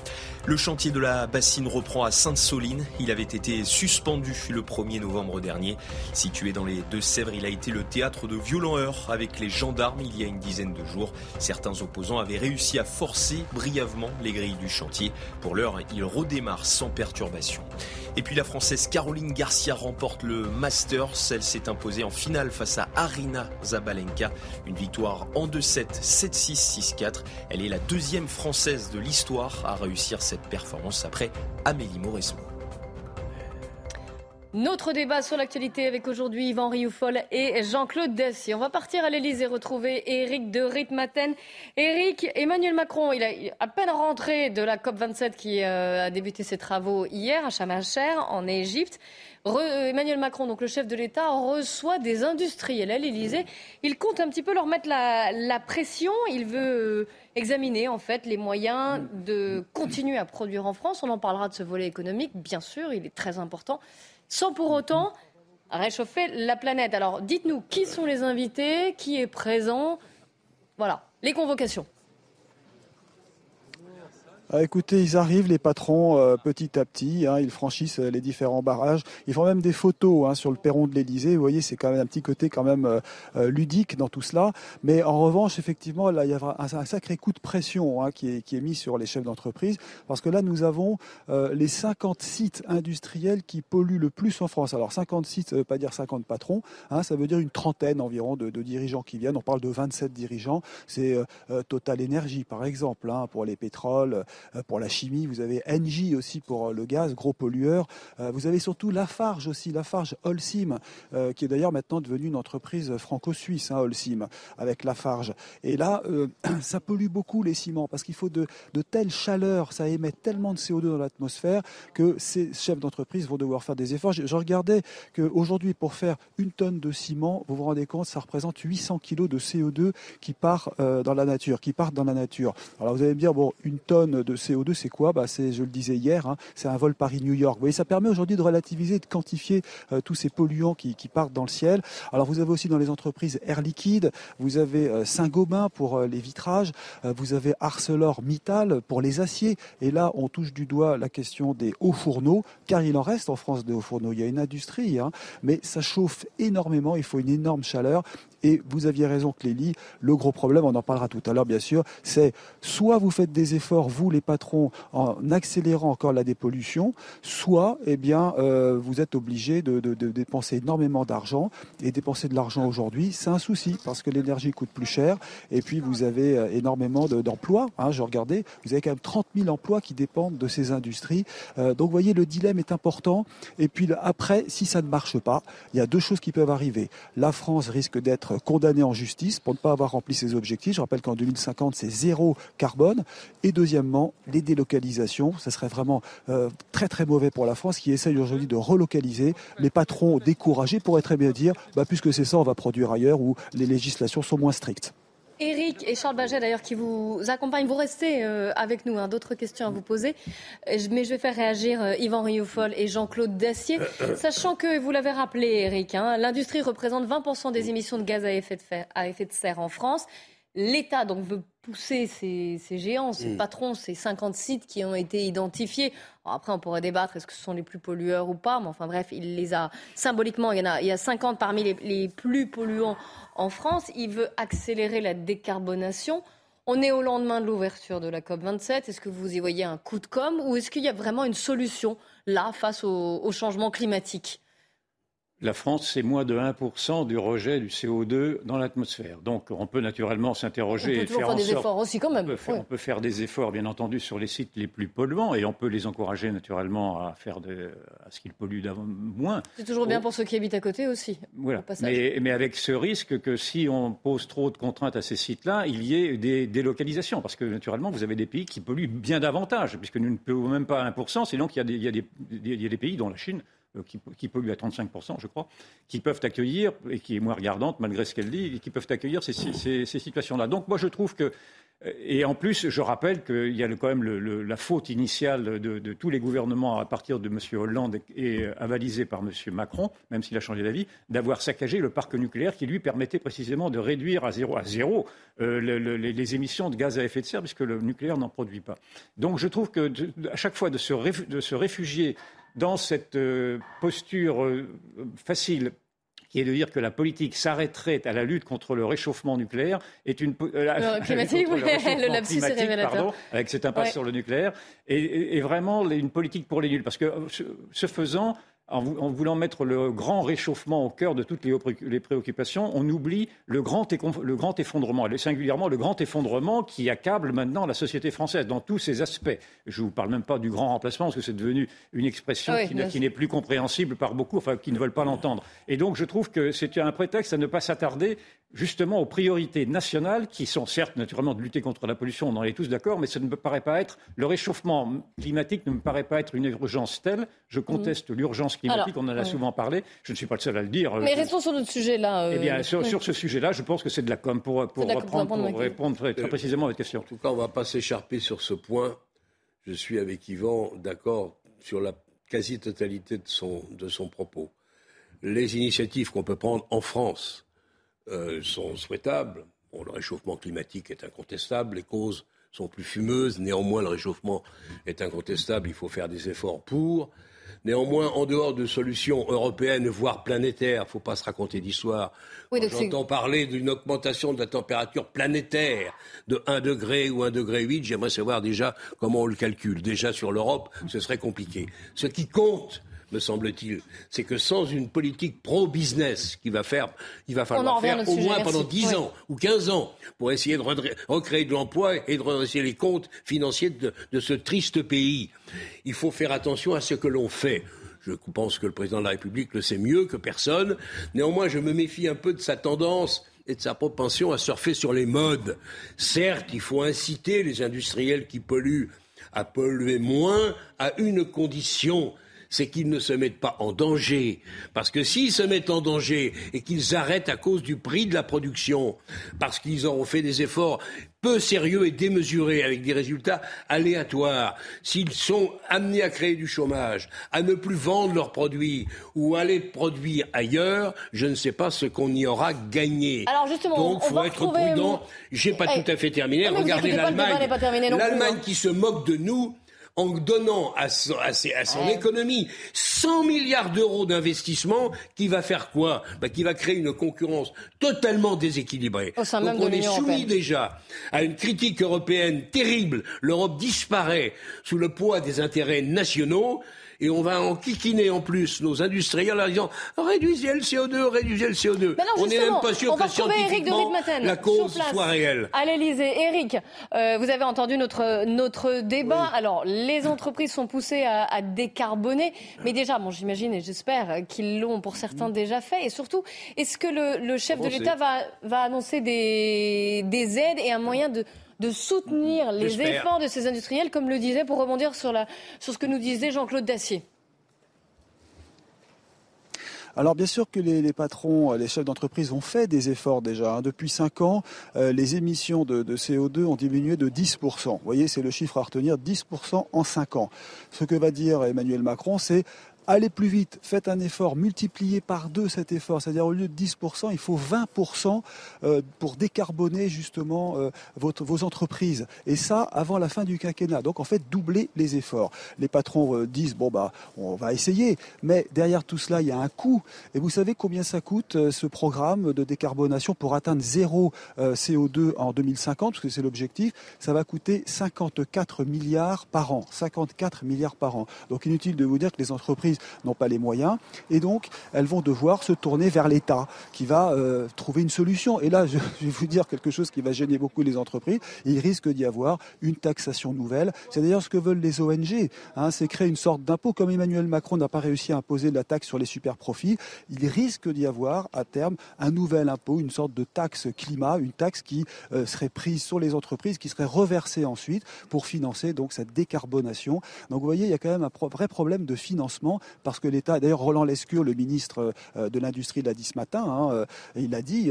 Le chantier de la bassine reprend à Sainte-Soline. Il avait été suspendu le 1er novembre dernier. Situé dans les Deux-Sèvres, il a été le théâtre de violents heurts avec les gendarmes il y a une dizaine de jours. Certains opposants avaient réussi à forcer brièvement les grilles du chantier. Pour l'heure, il redémarre sans perturbation. Et puis la Française Caroline Garcia remporte le Masters. Elle s'est imposée en finale face à Arina Zabalenka. Une victoire en 2-7, 7-6, 6-4. Elle est la deuxième Française de l'histoire à réussir cette performance après Amélie Mauresmo. Notre débat sur l'actualité avec aujourd'hui Yvan Rioufol et Jean-Claude Dessy. On va partir à l'Elysée retrouver Éric de Ritmaten. Éric, Emmanuel Macron, il a à peine rentré de la COP27 qui euh, a débuté ses travaux hier à Sharm en Égypte. Emmanuel Macron, donc le chef de l'État, reçoit des industriels à l'Elysée. Il compte un petit peu leur mettre la, pression. Il veut euh, examiner en fait les moyens de continuer à produire en France. On en parlera de ce volet économique, bien sûr, il est très important sans pour autant réchauffer la planète. Alors dites-nous qui sont les invités, qui est présent? Voilà, les convocations. Ah, écoutez, ils arrivent, les patrons, euh, petit à petit. Hein, ils franchissent euh, les différents barrages. Ils font même des photos hein, sur le perron de l'Elysée. Vous voyez, c'est quand même un petit côté quand même euh, ludique dans tout cela. Mais en revanche, effectivement, là, il y a un, sacré coup de pression hein, qui, est, qui, est, mis sur les chefs d'entreprise. Parce que là, nous avons les 50 sites industriels qui polluent le plus en France. Alors, 50 sites, ça veut pas dire 50 patrons. ça veut dire une trentaine environ de, de, dirigeants qui viennent. On parle de 27 dirigeants. C'est Total Energy, par exemple, pour les pétroles. Euh, pour la chimie, vous avez Engie aussi pour euh, le gaz, gros pollueur. Euh, vous avez surtout Lafarge aussi, Lafarge Holcim, qui est d'ailleurs maintenant devenue une entreprise franco-suisse, hein, Holcim, avec Lafarge. Et là, ça pollue beaucoup les ciments parce qu'il faut de, de telles chaleurs, ça émet tellement de CO2 dans l'atmosphère que ces chefs d'entreprise vont devoir faire des efforts. Je, regardais qu'aujourd'hui, pour faire une tonne de ciment, vous vous rendez compte, ça représente 800 kg de CO2 qui part dans la nature, qui partent dans la nature. Alors vous allez me dire, bon, une tonne de CO2, c'est quoi bah, C'est, je le disais hier, hein, c'est un vol Paris-New York. Vous voyez, ça permet aujourd'hui de relativiser, de quantifier euh, tous ces polluants qui, partent dans le ciel. Alors vous avez aussi dans les entreprises Air Liquide, vous avez euh, Saint-Gobain pour euh, les vitrages, vous avez ArcelorMittal pour les aciers. Et là, on touche du doigt la question des hauts fourneaux, car il en reste en France des hauts fourneaux. Il y a une industrie, hein, mais ça chauffe énormément, il faut une énorme chaleur. Et vous aviez raison, Clélie, le gros problème, on en parlera tout à l'heure bien sûr, c'est soit vous faites des efforts, vous les patrons, en accélérant encore la dépollution, soit eh bien, euh, vous êtes obligé de, dépenser énormément d'argent. Et dépenser de l'argent aujourd'hui, c'est un souci, parce que l'énergie coûte plus cher, et puis vous avez euh, énormément d'emplois. Hein, je regardais, vous avez quand même 30 000 emplois qui dépendent de ces industries. Euh, donc vous voyez, le dilemme est important. Et puis après, si ça ne marche pas, il y a deux choses qui peuvent arriver. La France risque d'être condamné en justice pour ne pas avoir rempli ses objectifs. Je rappelle qu'en 2050, c'est zéro carbone. Et deuxièmement, les délocalisations. Ça serait vraiment euh, très très mauvais pour la France qui essaye aujourd'hui de relocaliser. Les patrons découragés pourraient très bien dire, bah, puisque c'est ça, on va produire ailleurs où les législations sont moins strictes. Éric et Charles Baget, d'ailleurs, qui vous accompagnent, vous restez euh, avec nous. Hein, D'autres questions à vous poser. Mais je vais faire réagir euh, Yvan Rioufol et Jean-Claude Dacier. Sachant que, vous l'avez rappelé, Éric, hein, l'industrie représente 20% des émissions de gaz à effet de, à effet de serre en France. L'État donc veut pousser ces, géants, ces mm. patrons, ces 50 sites qui ont été identifiés. après, on pourrait débattre est-ce que ce sont les plus pollueurs ou pas, mais enfin bref, il les a symboliquement. Il y en a, il y a 50 parmi les, les plus polluants en France. Il veut accélérer la décarbonation. On est au lendemain de l'ouverture de la COP27. Est-ce que vous y voyez un coup de com' ou est-ce qu'il y a vraiment une solution là face au, changement climatique? La France, c'est moins de 1% du rejet du CO2 dans l'atmosphère. Donc on peut naturellement s'interroger et faire, des efforts aussi quand même. On peut, faire, des efforts, bien entendu, sur les sites les plus polluants et on peut les encourager naturellement à faire à ce qu'ils polluent moins. C'est toujours bien pour ceux qui habitent à côté aussi. Voilà. Mais, mais, avec ce risque que si on pose trop de contraintes à ces sites-là, il y ait des délocalisations. Parce que naturellement, vous avez des pays qui polluent bien davantage, puisque nous ne pouvons même pas 1%. C'est donc qu'il y, y, a des pays, dont la Chine, qui, qui polluent à 35%, je crois, qui peuvent accueillir, et qui est moins regardante malgré ce qu'elle dit, et qui peuvent accueillir ces, situations-là. Donc moi je trouve que euh, et en plus, je rappelle qu'il y a quand même la faute initiale de, tous les gouvernements à partir de M. Hollande et euh, avalisée par M. Macron, même s'il a changé d'avis, d'avoir saccagé le parc nucléaire qui lui permettait précisément de réduire à zéro, à zéro les, émissions de gaz à effet de serre, puisque le nucléaire n'en produit pas. Donc je trouve que à chaque fois de se réfugier dans cette euh, posture euh, facile qui est de dire que la politique s'arrêterait à la lutte contre le réchauffement nucléaire est une euh, climatique, le, lapsus pardon, avec cette impasse sur le nucléaire, est, vraiment une politique pour les nuls. Parce que ce faisant, en, voulant mettre le grand réchauffement au cœur de toutes les, préoccupations, on oublie le grand, effondrement, et singulièrement le grand effondrement qui accable maintenant la société française dans tous ses aspects. Je ne vous parle même pas du grand remplacement, parce que c'est devenu une expression qui, n'est plus compréhensible par beaucoup, enfin qui ne veulent pas l'entendre. Et donc je trouve que c'est un prétexte à ne pas s'attarder justement aux priorités nationales qui sont certes naturellement de lutter contre la pollution, on en est tous d'accord, mais ça ne me paraît pas être le réchauffement climatique ne me paraît pas être une urgence telle. Je conteste l'urgence climatique, on en a souvent parlé. Je ne suis pas le seul à le dire. Mais restons sur notre sujet là. Eh bien, sur, ce sujet-là, je pense que c'est de la com pour, pour, répondre très, euh, précisément à votre question. En tout cas, on ne va pas s'écharper sur ce point. Je suis avec Yvan d'accord sur la quasi-totalité de son, de son propos. Les initiatives qu'on peut prendre en France euh, sont souhaitables. le réchauffement climatique est incontestable, les causes sont plus fumeuses, néanmoins le réchauffement est incontestable, il faut faire des efforts pour. Néanmoins, en dehors de solutions européennes, voire planétaires, il ne faut pas se raconter d'histoire. J'entends parler d'une augmentation de la température planétaire de 1 degré ou 1 degré 8. J'aimerais savoir déjà comment on le calcule. Déjà sur l'Europe, ce serait compliqué. Ce qui compte, me semble-t-il, c'est que sans une politique pro-business qui va faire, il va falloir faire au moins pendant 10 ans ou 15 ans pour essayer de recréer de l'emploi et de redresser les comptes financiers de, de ce triste pays. Il faut faire attention à ce que l'on fait. Je pense que le président de la République le sait mieux que personne. Néanmoins, je me méfie un peu de sa tendance et de sa propension à surfer sur les modes. Certes, il faut inciter les industriels qui polluent à polluer moins à une condition, c'est qu'ils ne se mettent pas en danger. Parce que s'ils se mettent en danger et qu'ils arrêtent à cause du prix de la production, parce qu'ils auront fait des efforts peu sérieux et démesurés avec des résultats aléatoires, s'ils sont amenés à créer du chômage, à ne plus vendre leurs produits ou à les produire ailleurs, je ne sais pas ce qu'on y aura gagné. Alors justement, Donc il faut être prudent. J'ai pas eh, tout à fait terminé. Regardez l'Allemagne. L'Allemagne qui se moque de nous en donnant à son, économie 100 milliards d'euros d'investissement qui va faire quoi? Bah, Qui va créer une concurrence totalement déséquilibrée. Donc on est soumis déjà à une critique européenne terrible. L'Europe disparaît sous le poids des intérêts nationaux et on va enquiquiner en plus nos industriels en disant réduisez le CO2, réduisez le CO2. on n'est même pas sûr que scientifiquement la cause soit réelle. À l'Elysée, Eric, euh, vous avez entendu notre notre débat. Alors les entreprises sont poussées à, décarboner, mais déjà, bon, j'imagine et j'espère qu'ils l'ont pour certains déjà fait. Et surtout, est-ce que le, chef de l'État va va annoncer des des aides et un moyen de de soutenir les efforts de ces industriels, comme le disait, pour rebondir sur, la, sur ce que nous disait Jean-Claude Dacier? Alors bien sûr que les, patrons, les chefs d'entreprise ont fait des efforts déjà. Hein. Depuis 5 ans, euh, les émissions de, de, CO2 ont diminué de 10%. Vous voyez, c'est le chiffre à retenir, 10% en 5 ans. Ce que va dire Emmanuel Macron, c'est allez plus vite, faites un effort, multipliez par deux cet effort, c'est-à-dire au lieu de 10%, il faut 20% euh, pour décarboner justement euh, vos entreprises. Et ça avant la fin du quinquennat. Donc en fait, doubler les efforts. Les patrons euh, disent, bon bah, on va essayer, mais derrière tout cela, il y a un coût. Et vous savez combien ça coûte ce programme de décarbonation pour atteindre zéro CO2 en 2050, parce que c'est l'objectif, ça va coûter 54 milliards par an. 54 milliards par an. Donc inutile de vous dire que les entreprises n'ont pas les moyens. Et donc, elles vont devoir se tourner vers l'État qui va euh, trouver une solution. Et là, je, vais vous dire quelque chose qui va gêner beaucoup les entreprises. Il risque d'y avoir une taxation nouvelle. C'est d'ailleurs ce que veulent les ONG. Hein, c'est créer une sorte d'impôt. Comme Emmanuel Macron n'a pas réussi à imposer la taxe sur les super profits, il risque d'y avoir à terme un nouvel impôt, une sorte de taxe climat, une taxe qui euh, serait prise sur les entreprises, qui serait reversée ensuite pour financer donc cette décarbonation. Donc vous voyez, il y a quand même un vrai problème de financement parce que l'État, d'ailleurs Roland Lescure, le ministre euh, de l'Industrie, l'a dit ce matin, hein, euh, il a dit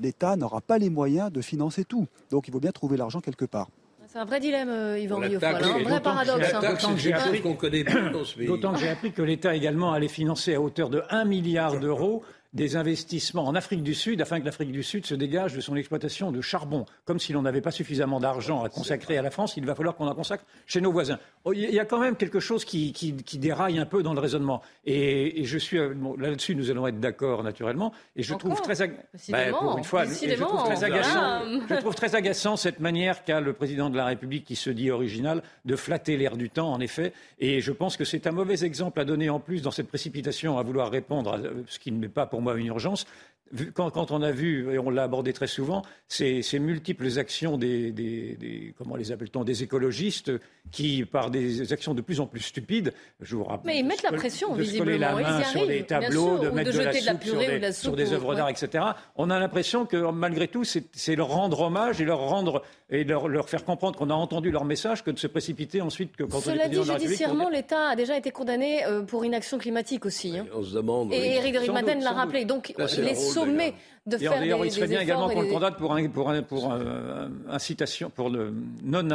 l'État n'aura pas les moyens de financer tout. Donc il faut bien trouver l'argent quelque part. C'est un vrai dilemme, Yvan Riofol, un vrai paradoxe. D'autant que j'ai appris que l'État également allait financer à hauteur de 1 milliard d'euros des investissements en Afrique du Sud afin que l'Afrique du Sud se dégage de son exploitation de charbon. Comme si l'on n'avait pas suffisamment d'argent à consacrer à la France, il va falloir qu'on en consacre chez nos voisins. Oh, il y a quand même quelque chose qui, déraille un peu dans le raisonnement. Et, je suis euh, là-dessus, nous allons être d'accord naturellement. Et je trouve très pour une fois, je trouve très agaçant. Je trouve très agaçant cette manière qu'a le président de la République, qui se dit original, de flatter l'air du temps, en effet. Et je pense que c'est un mauvais exemple à donner en plus dans cette précipitation à vouloir répondre à ce qui ne met pas pour moi une urgence. Quand, on a vu, et on l'a abordé très souvent, ces, multiples actions des, comment les appelle-t-on, des écologistes qui, par des actions de plus en plus stupides, je vous rappelle, mais ils mettent la pression, de coller la main sur des tableaux, de mettre de, la soupe, sur, des, œuvres d'art, etc. On a l'impression que malgré tout, c'est leur rendre hommage et leur rendre et leur, leur faire comprendre qu'on a entendu leur message que de se précipiter ensuite que quand Cela on est dit, judiciairement, l'État a déjà été condamné euh, pour inaction climatique aussi. Hein. On se demande. Et Eric de Rimaden l'a rappelé. Donc les sommets de faire D'ailleurs, il serait bien également qu'on le condamne pour, un, pour, un, pour un, incitation, pour le non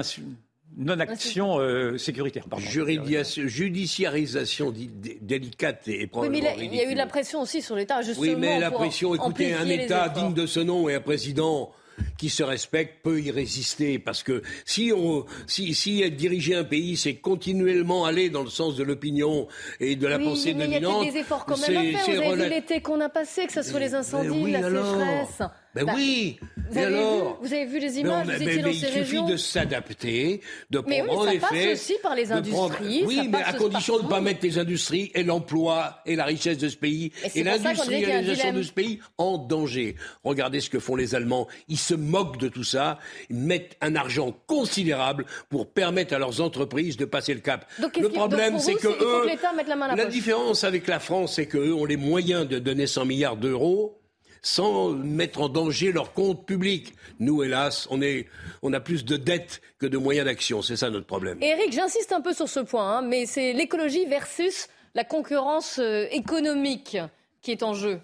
non-action euh, sécuritaire. Pardon. Judiciarisation délicate et probablement oui, mais il, y a eu de la pression aussi sur l'État, justement. Oui, mais la pression, écoutez, un État digne de ce nom et un président qui se respecte peut y résister. Parce que si, on, si, si diriger un pays, c'est continuellement aller dans le sens de l'opinion et de la pensée dominante. Il y a des efforts quand même à faire. Vous avez vu l'été qu'on a passé, que ce soit les incendies, la sécheresse. Ben bah, oui. Vous avez, alors, vu, vous avez vu les images mais, vous mais, mais il suffit de s'adapter, de prendre mais oui, ça effet. passe aussi par les industries. oui, mais à condition de ne pas mettre les industries et l'emploi et la richesse de ce pays et, et l'industrialisation de ce pays en danger. Regardez ce que font les Allemands. Ils se moquent de tout ça. Ils mettent un argent considérable pour permettre à leurs entreprises de passer le cap. Donc, le problème, c'est que, eux, la, la différence avec la France, c'est qu'eux ont les moyens de donner 100 milliards d'euros sans mettre en danger leur compte public. Nous, hélas, on, est, a plus de dettes que de moyens d'action. C'est ça notre problème. Eric, j'insiste un peu sur ce point, hein, mais c'est l'écologie versus la concurrence euh, économique qui est en jeu.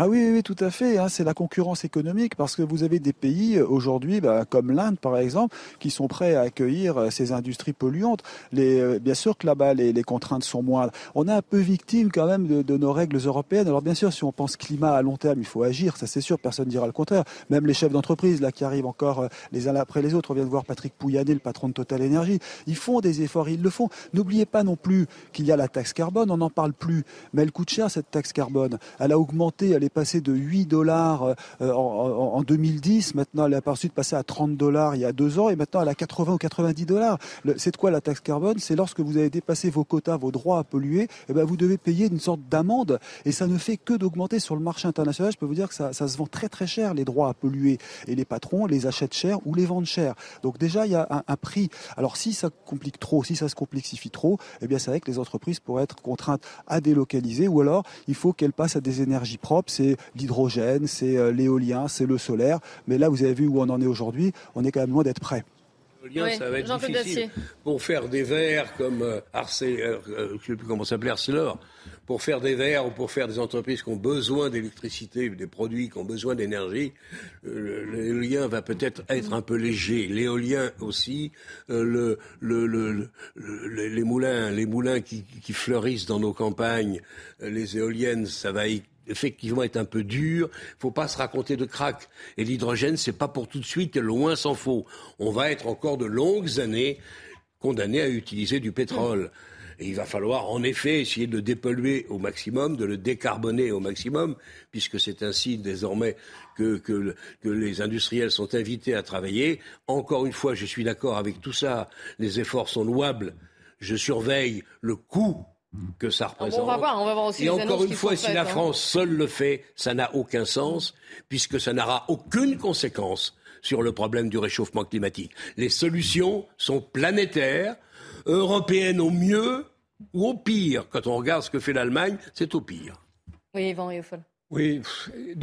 Ah oui, oui, tout à fait. Hein, c'est la concurrence économique parce que vous avez des pays euh, aujourd'hui, bah, comme l'Inde par exemple, qui sont prêts à accueillir euh, ces industries polluantes. Les, euh, bien sûr que là-bas, les, les, contraintes sont moindres. On est un peu victime quand même de, de, nos règles européennes. Alors bien sûr, si on pense climat à long terme, il faut agir. Ça c'est sûr, personne ne dira le contraire. Même les chefs d'entreprise là qui arrivent encore les uns après les autres. On vient de voir Patrick Pouyanné, le patron de Total Énergie. Ils font des efforts, ils le font. N'oubliez pas non plus qu'il y a la taxe carbone. On n'en parle plus, mais elle coûte cher cette taxe carbone. Elle a augmenté. Elle est passée de 8 dollars euh, en, 2010. Maintenant, elle est de passer à 30 dollars il y a deux ans et maintenant elle a 80 ou 90 dollars. C'est de quoi la taxe carbone? C'est lorsque vous avez dépassé vos quotas, vos droits à polluer, eh ben vous devez payer une sorte d'amende et ça ne fait que d'augmenter sur le marché international. Je peux vous dire que ça, ça, se vend très très cher les droits à polluer et les patrons les achètent cher ou les vendent cher. Donc déjà il y a un, un prix. Alors si ça complique trop, si ça se complexifie trop, eh bien c'est vrai que les entreprises pourraient être contraintes à délocaliser ou alors il faut qu'elles passent à des énergies propres. C'est l'hydrogène, c'est euh, l'éolien, c'est le solaire. Mais là, vous avez vu où on en est aujourd'hui. On est quand même loin d'être prêt. L'éolien, ça va être difficile. Pour faire des verres comme euh, Arcé, euh, je ne sais plus comment s'appelait Arcelor, pour faire des verres ou pour faire des entreprises qui ont besoin d'électricité, des produits qui ont besoin d'énergie, l'éolien va peut-être être un peu léger. L'éolien aussi, le, le, les moulins, les moulins qui, qui, fleurissent dans nos campagnes, les éoliennes, ça va effectivement est un peu dur. Il faut pas se raconter de crack. Et l'hydrogène, c'est pas pour tout de suite, loin s'en faut. On va être encore de longues années condamnés à utiliser du pétrole. Et il va falloir en effet essayer de dépolluer au maximum, de le décarboner au maximum, puisque c'est ainsi désormais que, que, que, les industriels sont invités à travailler. Encore une fois, je suis d'accord avec tout ça, les efforts sont louables Je surveille le coût que ça représente. On va voir, on va voir aussi Et les encore une fois, si faites, la hein. France seule le fait, ça n'a aucun sens, puisque ça n'aura aucune conséquence sur le problème du réchauffement climatique. Les solutions sont planétaires, européennes au mieux ou au pire. Quand on regarde ce que fait l'Allemagne, c'est au pire. Oui, Yvan Rioufol. Oui,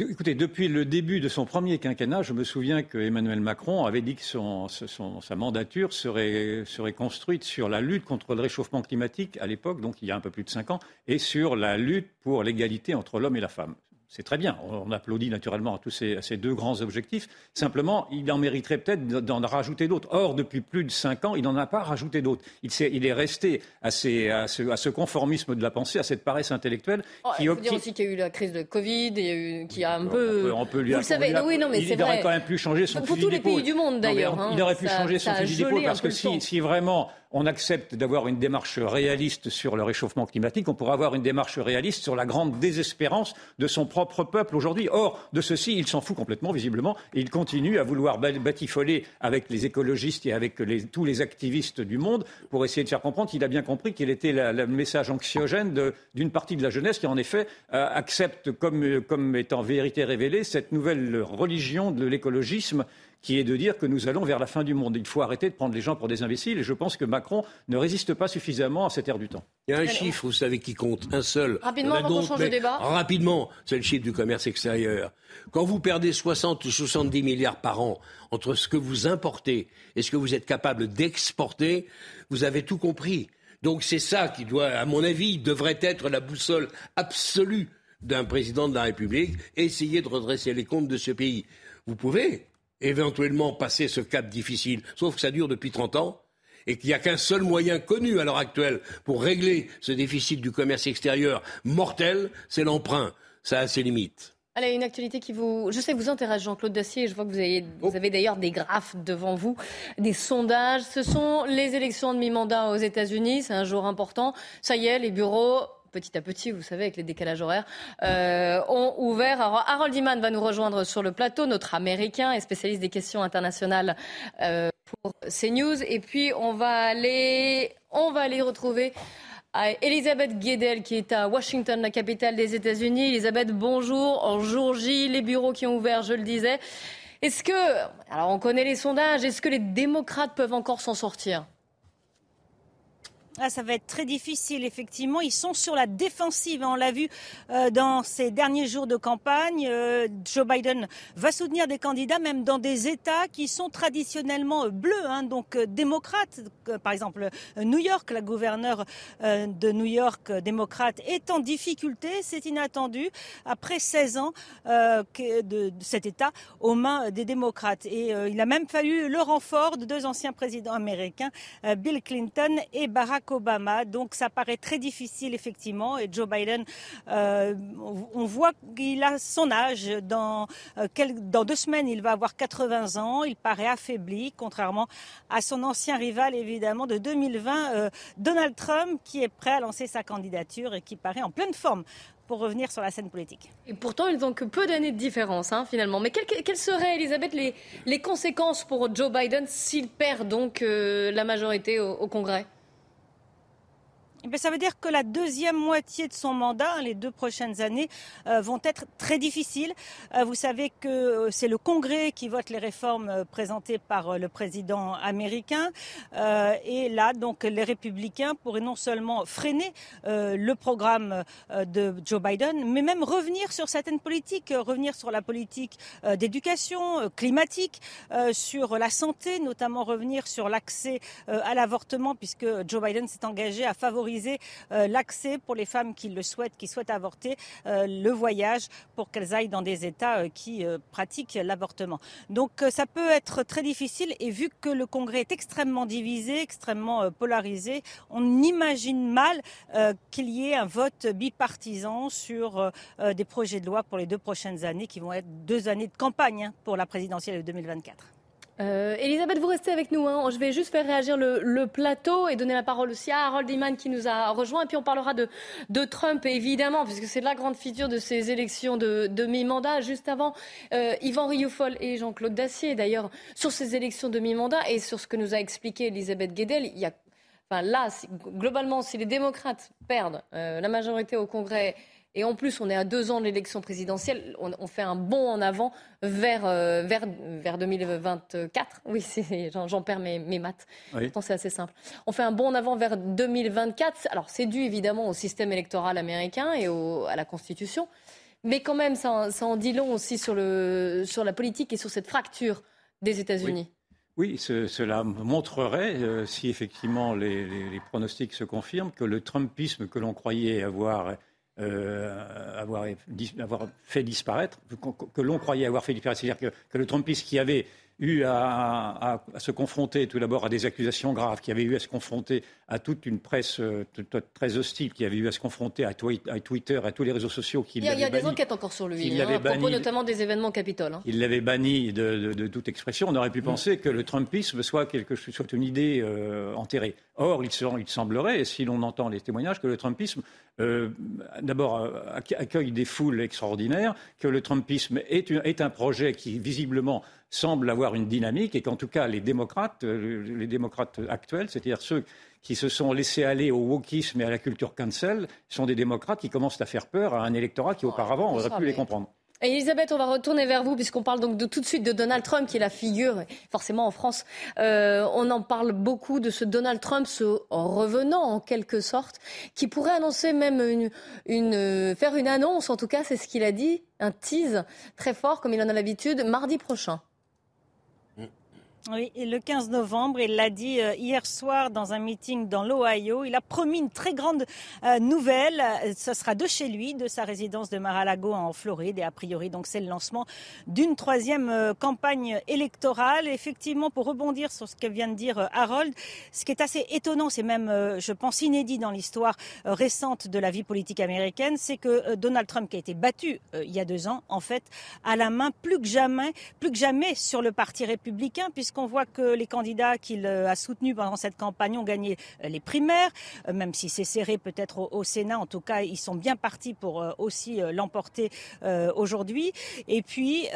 écoutez, depuis le début de son premier quinquennat, je me souviens que Emmanuel Macron avait dit que son- sa mandature serait, serait construite sur la lutte contre le réchauffement climatique à l'époque, donc il y a un peu plus de cinq ans, et sur la lutte pour l'égalité entre l'homme et la femme. C'est très bien. On applaudit naturellement à tous ces, à ces deux grands objectifs. Simplement, il en mériterait peut-être d'en rajouter d'autres. Or, depuis plus de cinq ans, il n'en a pas rajouté d'autres. Il, il est resté à, ces- à ce, à ce conformisme de la pensée, à cette paresse intellectuelle Oh, qui il faut dire aussi qu'il y a eu la crise de Covid, il y a eu, qui a un peu. on peut, on peut lui Vous le savez, oui, non, mais il, il aurait quand même pu changer son Pour tous les pays du monde, d'ailleurs, on- hein. il aurait pu Ça- changer son fusil d'épaule parce que si, si vraiment on accepte d'avoir une démarche réaliste sur le réchauffement climatique, on pourra avoir une démarche réaliste sur la grande désespérance de son propre peuple aujourd'hui. Or, de ceci, il s'en fout complètement, visiblement, et il continue à vouloir ba- batifoler avec les écologistes et avec tous les activistes du monde pour essayer de faire comprendre qu'il a bien compris qu'il était le message anxiogène d'une partie de la jeunesse qui, en effet, euh, accepte comme, comme étant vérité révélée cette nouvelle religion de l'écologisme qui est de dire que nous allons vers la fin du monde. Il faut arrêter de prendre les gens pour des imbéciles et je pense que Macron ne résiste pas suffisamment à cette ère du temps. Il y a un chiffre, vous savez, qui compte, un seul. Rapidement, avant qu'on change de débat. Rapidement, c'est le chiffre du commerce extérieur. Quand vous perdez 60 ou 70 milliards par an entre ce que vous importez et ce que vous êtes capable d'exporter, vous avez tout compris. Donc c'est ça qui doit, à mon avis, devrait être la boussole absolue d'un président de la République, essayer de redresser les comptes de ce pays. Vous pouvez éventuellement passer ce cap difficile, sauf que ça dure depuis 30 ans et qu'il n'y a qu'un seul moyen connu à l'heure actuelle pour régler ce déficit du commerce extérieur mortel, c'est l'emprunt. Ça a ses limites. Allez, une actualité qui vous. Je sais que vous intéresse, Jean-Claude Dacier. Je vois que vous avez, Oh. vous avez d'ailleurs des graphes devant vous, des sondages. Ce sont les élections de mi-mandat aux États-Unis. C'est un jour important. Ça y est, les bureaux. Petit à petit, vous savez, avec les décalages horaires, euh, ont ouvert. Harold Iman va nous rejoindre sur le plateau, notre Américain et spécialiste des questions internationales euh, pour CNews. Et puis, on va aller, on va aller retrouver à Elisabeth Guedel qui est à Washington, la capitale des États-Unis. Elisabeth, bonjour. En jour J, les bureaux qui ont ouvert, je le disais. Est-ce que, alors on connaît les sondages, est-ce que les démocrates peuvent encore s'en sortir? Ah, ça va être très difficile, effectivement. Ils sont sur la défensive. hein. On l'a vu euh, dans ces derniers jours de campagne. Euh, Joe Biden va soutenir des candidats, même dans des États qui sont traditionnellement euh, bleus, hein, donc démocrates. Par exemple, New York, la gouverneure de New York, démocrate, est en difficulté. C'est inattendu. Après 16 ans de, de cet État aux mains des démocrates. Et il a même fallu le renfort de deux anciens présidents américains, Bill Clinton et Barack Obama. Donc ça paraît très difficile effectivement. Et Joe Biden, euh, on voit qu'il a son âge. Dans, euh, dans deux semaines, il va avoir 80 ans. Il paraît affaibli, contrairement à son ancien rival évidemment de 2020, euh, Donald Trump, qui est prêt à lancer sa candidature et qui paraît en pleine forme pour revenir sur la scène politique. Et pourtant, ils n'ont que peu d'années de différence, hein, finalement. Mais quelles, seraient, Elisabeth, les, conséquences pour Joe Biden s'il perd donc la majorité au Congrès? Eh bien, ça veut dire que la deuxième moitié de son mandat, les deux prochaines années, euh, vont être très difficiles. Euh, vous savez que euh, c'est le Congrès qui vote les réformes présentées par le président américain. Et là, donc, les républicains pourraient non seulement freiner le programme de Joe Biden, mais même revenir sur certaines politiques, revenir sur la politique d'éducation climatique, sur la santé, notamment revenir sur l'accès à l'avortement, puisque Joe Biden s'est engagé à favoriser euh, l'accès pour les femmes qui le souhaitent, qui souhaitent avorter, euh, le voyage pour qu'elles aillent dans des États euh, qui pratiquent l'avortement. Donc ça peut être très difficile et vu que le Congrès est extrêmement divisé, extrêmement polarisé, on imagine mal qu'il y ait un vote bipartisan sur des projets de loi pour les deux prochaines années qui vont être deux années de campagne hein, pour la présidentielle de 2024. Euh, Elisabeth, vous restez avec nous. hein. Je vais juste faire réagir le, le plateau et donner la parole aussi à Harold Iman qui nous a rejoint. Et puis on parlera de, de Trump, évidemment, puisque c'est la grande figure de ces élections de, de mi-mandat. Juste avant, euh, Yvan Rioufol et Jean-Claude Dacier, d'ailleurs, sur ces élections de mi-mandat et sur ce que nous a expliqué Elisabeth Guedel, il y a Enfin là, globalement, si les démocrates perdent la majorité au Congrès et en plus, on est à deux ans de l'élection présidentielle. On, fait un bond en avant vers, euh, vers, vers 2024. Oui, j'en perds mes, mes maths. Oui. c'est assez simple. On fait un bond en avant vers 2024. Alors, c'est dû évidemment au système électoral américain et à la Constitution. Mais quand même, ça, en dit long aussi sur, le, sur la politique et sur cette fracture des États-Unis. Oui. cela montrerait, euh, si effectivement les, les, pronostics se confirment, que le Trumpisme que l'on croyait avoir euh, avoir, avoir, fait disparaître, que, l'on croyait avoir fait disparaître. C'est-à-dire que, que, le Trumpisme qui avait eu à, se confronter tout d'abord à des accusations graves, qui avait eu à se confronter à toute une presse euh, très hostile, qui avait eu à se confronter à, Twitter, à tous les réseaux sociaux. Qui il y a, il y a des enquêtes encore sur lui, hein, à propos notamment des événements Capitole. Hein. Il l'avait banni de, toute expression. On aurait pu mm. penser que le Trumpisme soit, quelque, soit une idée euh, enterrée. Or, il, il semblerait, si l'on entend les témoignages, que le Trumpisme euh, d'abord accueille des foules extraordinaires, que le Trumpisme est, est un projet qui visiblement semble avoir une dynamique et qu'en tout cas les démocrates, euh, les démocrates actuels, c'est-à-dire ceux qui se sont laissés aller au wokisme et à la culture cancel, sont des démocrates qui commencent à faire peur à un électorat qui auparavant aurait pu les comprendre. Elisabeth, on va retourner vers vous puisqu'on parle donc de, tout de suite de Donald Trump qui est la figure, forcément en France, euh, on en parle beaucoup de ce Donald Trump, ce revenant en quelque sorte, qui pourrait annoncer même une, faire une annonce, en tout cas c'est ce qu'il a dit, un tease très fort comme il en a l'habitude, mardi prochain. Oui, le 15 novembre, il l'a dit euh, hier soir dans un meeting dans l'Ohio. Il a promis une très grande euh, nouvelle. Ce sera de chez lui, de sa résidence de Mar-a-Lago en Floride. Et a priori, donc, c'est le lancement d'une troisième euh, campagne électorale. Effectivement, pour rebondir sur ce que vient de dire Harold, ce qui est assez étonnant, c'est même, je pense, inédit dans l'histoire récente de la vie politique américaine, c'est que Donald Trump, qui a été battu il y a deux ans, en fait, a la main plus que jamais, plus que jamais sur le parti républicain, puisque on voit que les candidats qu'il euh, a soutenus pendant cette campagne ont gagné euh, les primaires, euh, même si c'est serré peut-être au, Sénat. En tout cas, ils sont bien partis pour aussi l'emporter aujourd'hui. Et puis,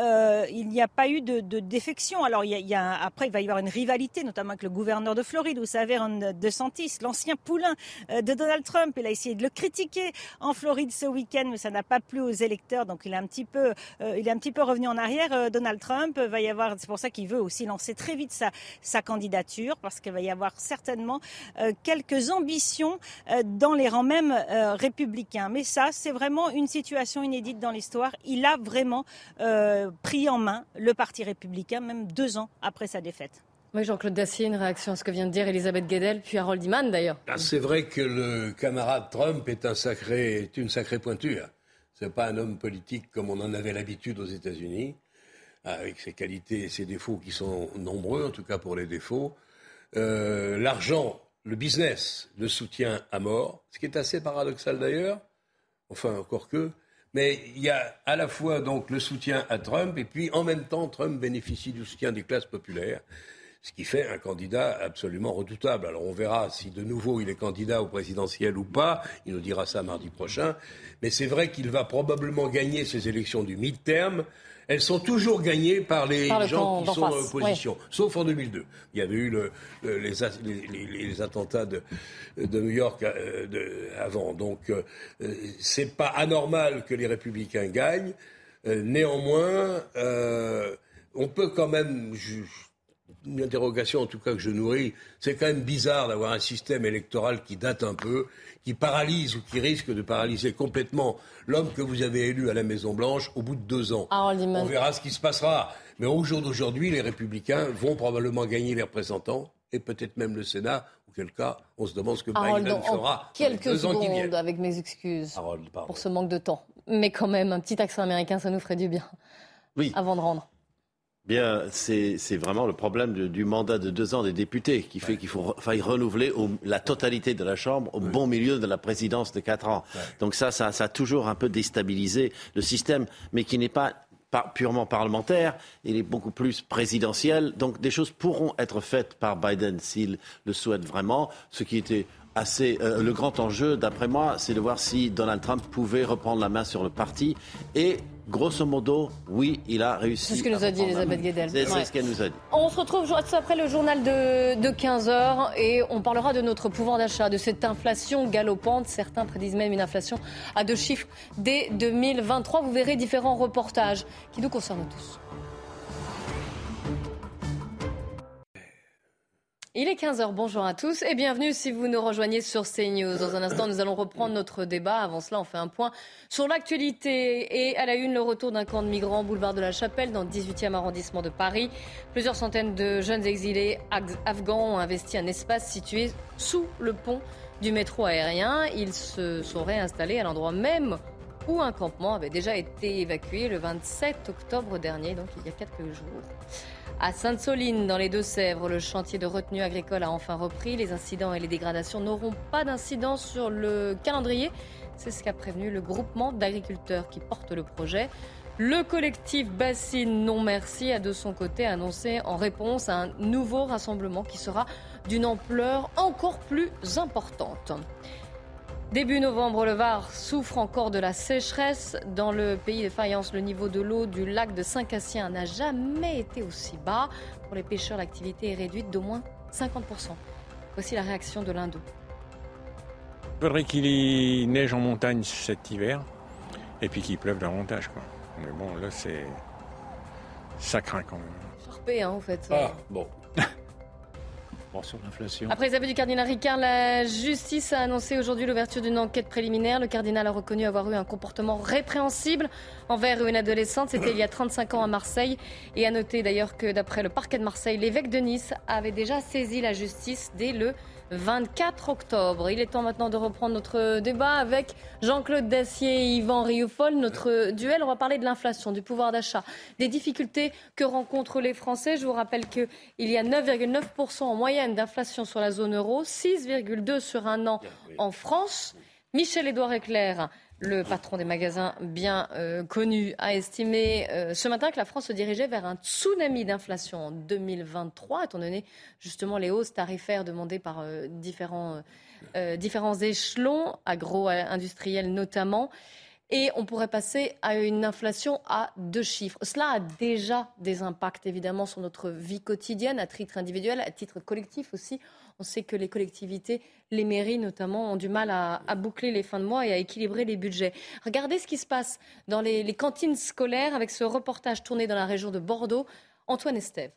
il n'y a pas eu de, défection. Alors, après, il va y avoir une rivalité, notamment avec le gouverneur de Floride, vous savez, Ron DeSantis, l'ancien poulain de Donald Trump. Il a essayé de le critiquer en Floride ce week-end, mais ça n'a pas plu aux électeurs. Donc, il est un petit peu, il est un petit peu revenu en arrière. Donald Trump va y avoir, c'est pour ça qu'il veut aussi lancer très vite sa, sa candidature parce qu'il va y avoir certainement euh, quelques ambitions euh, dans les rangs même euh, républicains. Mais ça, c'est vraiment une situation inédite dans l'histoire. Il a vraiment pris en main le Parti républicain, même deux ans après sa défaite. Oui, Jean-Claude Dacier, une réaction à ce que vient de dire Elisabeth Guedel, puis Harold Iman d'ailleurs. Ah, c'est vrai que le camarade Trump est, un sacré, est une sacrée pointure. Ce n'est pas un homme politique comme on en avait l'habitude aux États-Unis avec ses qualités et ses défauts qui sont nombreux, en tout cas pour les défauts. Euh, l'argent, le business, le soutien à mort, ce qui est assez paradoxal d'ailleurs, enfin encore que, mais il y a à la fois donc le soutien à Trump et puis en même temps Trump bénéficie du soutien des classes populaires, ce qui fait un candidat absolument redoutable. Alors on verra si de nouveau il est candidat au présidentiel ou pas, il nous dira ça mardi prochain, mais c'est vrai qu'il va probablement gagner ces élections du mid-term elles sont toujours gagnées par les gens qui sont en opposition, sauf en 2002. Il y avait eu les, attentats de, New York euh, avant. Donc, euh, c'est pas anormal que les républicains gagnent. Euh, néanmoins, on peut quand même une interrogation en tout cas que je nourris, c'est quand même bizarre d'avoir un système électoral qui date un peu, qui paralyse ou qui risque de paralyser complètement l'homme que vous avez élu à la Maison-Blanche au bout de deux ans. Ah, on verra ce qui se passera. Mais au jour d'aujourd'hui, les républicains vont probablement gagner les représentants et peut-être même le Sénat, auquel cas on se demande ce que Biden fera. Quelques secondes, avec mes excuses pour ce manque de temps. Mais quand même, un petit accent américain, ça nous ferait du bien. Oui. Avant de rendre. Bien, c'est vraiment le problème du mandat de deux ans des députés qui fait qu'il faut faille renouveler la totalité de la Chambre au bon milieu de la présidence de quatre ans. Donc ça, ça, ça a toujours un peu déstabilisé le système, mais qui n'est pas purement parlementaire, il est beaucoup plus présidentiel. Donc des choses pourront être faites par Biden s'il le souhaite vraiment, ce qui était assez. Euh, le grand enjeu, d'après moi, c'est de voir si Donald Trump pouvait reprendre la main sur le parti. Et grosso modo, oui, il a réussi. C'est ce que nous a dit Elisabeth Guedel. C'est ce qu'elle nous a dit. On se retrouve juste après le journal de, de 15h et on parlera de notre pouvoir d'achat, de cette inflation galopante. Certains prédisent même une inflation à deux chiffres dès 2023. Vous verrez différents reportages qui nous concernent tous. Il est 15h, bonjour à tous et bienvenue si vous nous rejoignez sur CNews. Dans un instant, nous allons reprendre notre débat. Avant cela, on fait un point sur l'actualité et à la une, le retour d'un camp de migrants boulevard de la Chapelle dans le 18e arrondissement de Paris. Plusieurs centaines de jeunes exilés afghans ont investi un espace situé sous le pont du métro aérien. Ils se sont réinstallés à l'endroit même où un campement avait déjà été évacué le 27 octobre dernier, donc il y a quelques jours. À Sainte-Soline, dans les Deux-Sèvres, le chantier de retenue agricole a enfin repris. Les incidents et les dégradations n'auront pas d'incidence sur le calendrier. C'est ce qu'a prévenu le groupement d'agriculteurs qui porte le projet. Le collectif Bassine Non Merci a de son côté annoncé en réponse à un nouveau rassemblement qui sera d'une ampleur encore plus importante. Début novembre, le Var souffre encore de la sécheresse. Dans le pays de Fayence, le niveau de l'eau du lac de Saint-Cassien n'a jamais été aussi bas. Pour les pêcheurs, l'activité est réduite d'au moins 50%. Voici la réaction de l'Indo. Il faudrait qu'il neige en montagne cet hiver et puis qu'il pleuve davantage. Quoi. Mais bon, là, c'est. Ça craint quand même. Charpé, hein, en fait. Ah, bon. Après les aveux du cardinal Ricard, la justice a annoncé aujourd'hui l'ouverture d'une enquête préliminaire. Le cardinal a reconnu avoir eu un comportement répréhensible envers une adolescente. C'était il y a 35 ans à Marseille. Et a noté d'ailleurs que d'après le parquet de Marseille, l'évêque de Nice avait déjà saisi la justice dès le 24 octobre. Il est temps maintenant de reprendre notre débat avec Jean-Claude Dacier et Yvan Rioufol. Notre duel, on va parler de l'inflation, du pouvoir d'achat, des difficultés que rencontrent les Français. Je vous rappelle qu'il y a 9,9% en moyenne d'inflation sur la zone euro, 6,2% sur un an en France. Michel-Édouard Eclair le patron des magasins bien euh, connu a estimé euh, ce matin que la France se dirigeait vers un tsunami d'inflation en 2023, étant donné justement les hausses tarifaires demandées par euh, différents, différents échelons, agro-industriels notamment. Et on pourrait passer à une inflation à deux chiffres. Cela a déjà des impacts évidemment sur notre vie quotidienne, à titre individuel, à titre collectif aussi. On sait que les collectivités, les mairies notamment, ont du mal à, boucler les fins de mois et à équilibrer les budgets. Regardez ce qui se passe dans les, cantines scolaires avec ce reportage tourné dans la région de Bordeaux. Antoine Estève.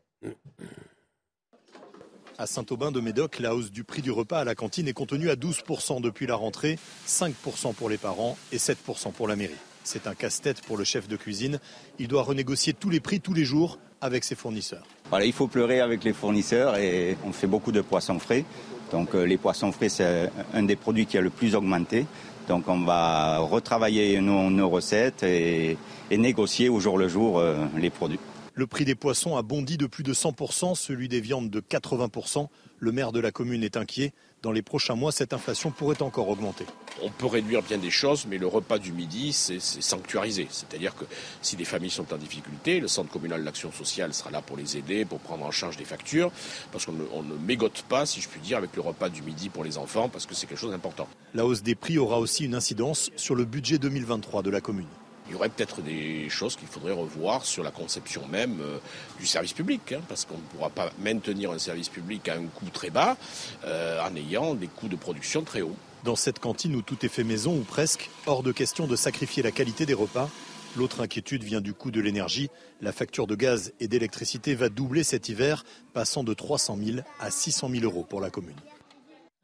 À Saint-Aubin de Médoc, la hausse du prix du repas à la cantine est contenue à 12% depuis la rentrée, 5% pour les parents et 7% pour la mairie. C'est un casse-tête pour le chef de cuisine. Il doit renégocier tous les prix tous les jours avec ses fournisseurs. Il faut pleurer avec les fournisseurs et on fait beaucoup de poissons frais. Donc euh, les poissons frais, c'est un des produits qui a le plus augmenté. Donc on va retravailler nos, recettes et, négocier au jour le jour euh, les produits. Le prix des poissons a bondi de plus de 100%, celui des viandes de 80%. Le maire de la commune est inquiet. Dans les prochains mois, cette inflation pourrait encore augmenter. On peut réduire bien des choses, mais le repas du midi, c'est sanctuarisé. C'est-à-dire que si des familles sont en difficulté, le centre communal d'action sociale sera là pour les aider, pour prendre en charge des factures, parce qu'on ne, mégote pas, si je puis dire, avec le repas du midi pour les enfants, parce que c'est quelque chose d'important. La hausse des prix aura aussi une incidence sur le budget 2023 de la commune il y aurait peut-être des choses qu'il faudrait revoir sur la conception même euh, du service public, hein, parce qu'on ne pourra pas maintenir un service public à un coût très bas euh, en ayant des coûts de production très hauts. Dans cette cantine où tout est fait maison ou presque, hors de question de sacrifier la qualité des repas. L'autre inquiétude vient du coût de l'énergie. La facture de gaz et d'électricité va doubler cet hiver, passant de 300 000 à 600 000 euros pour la commune.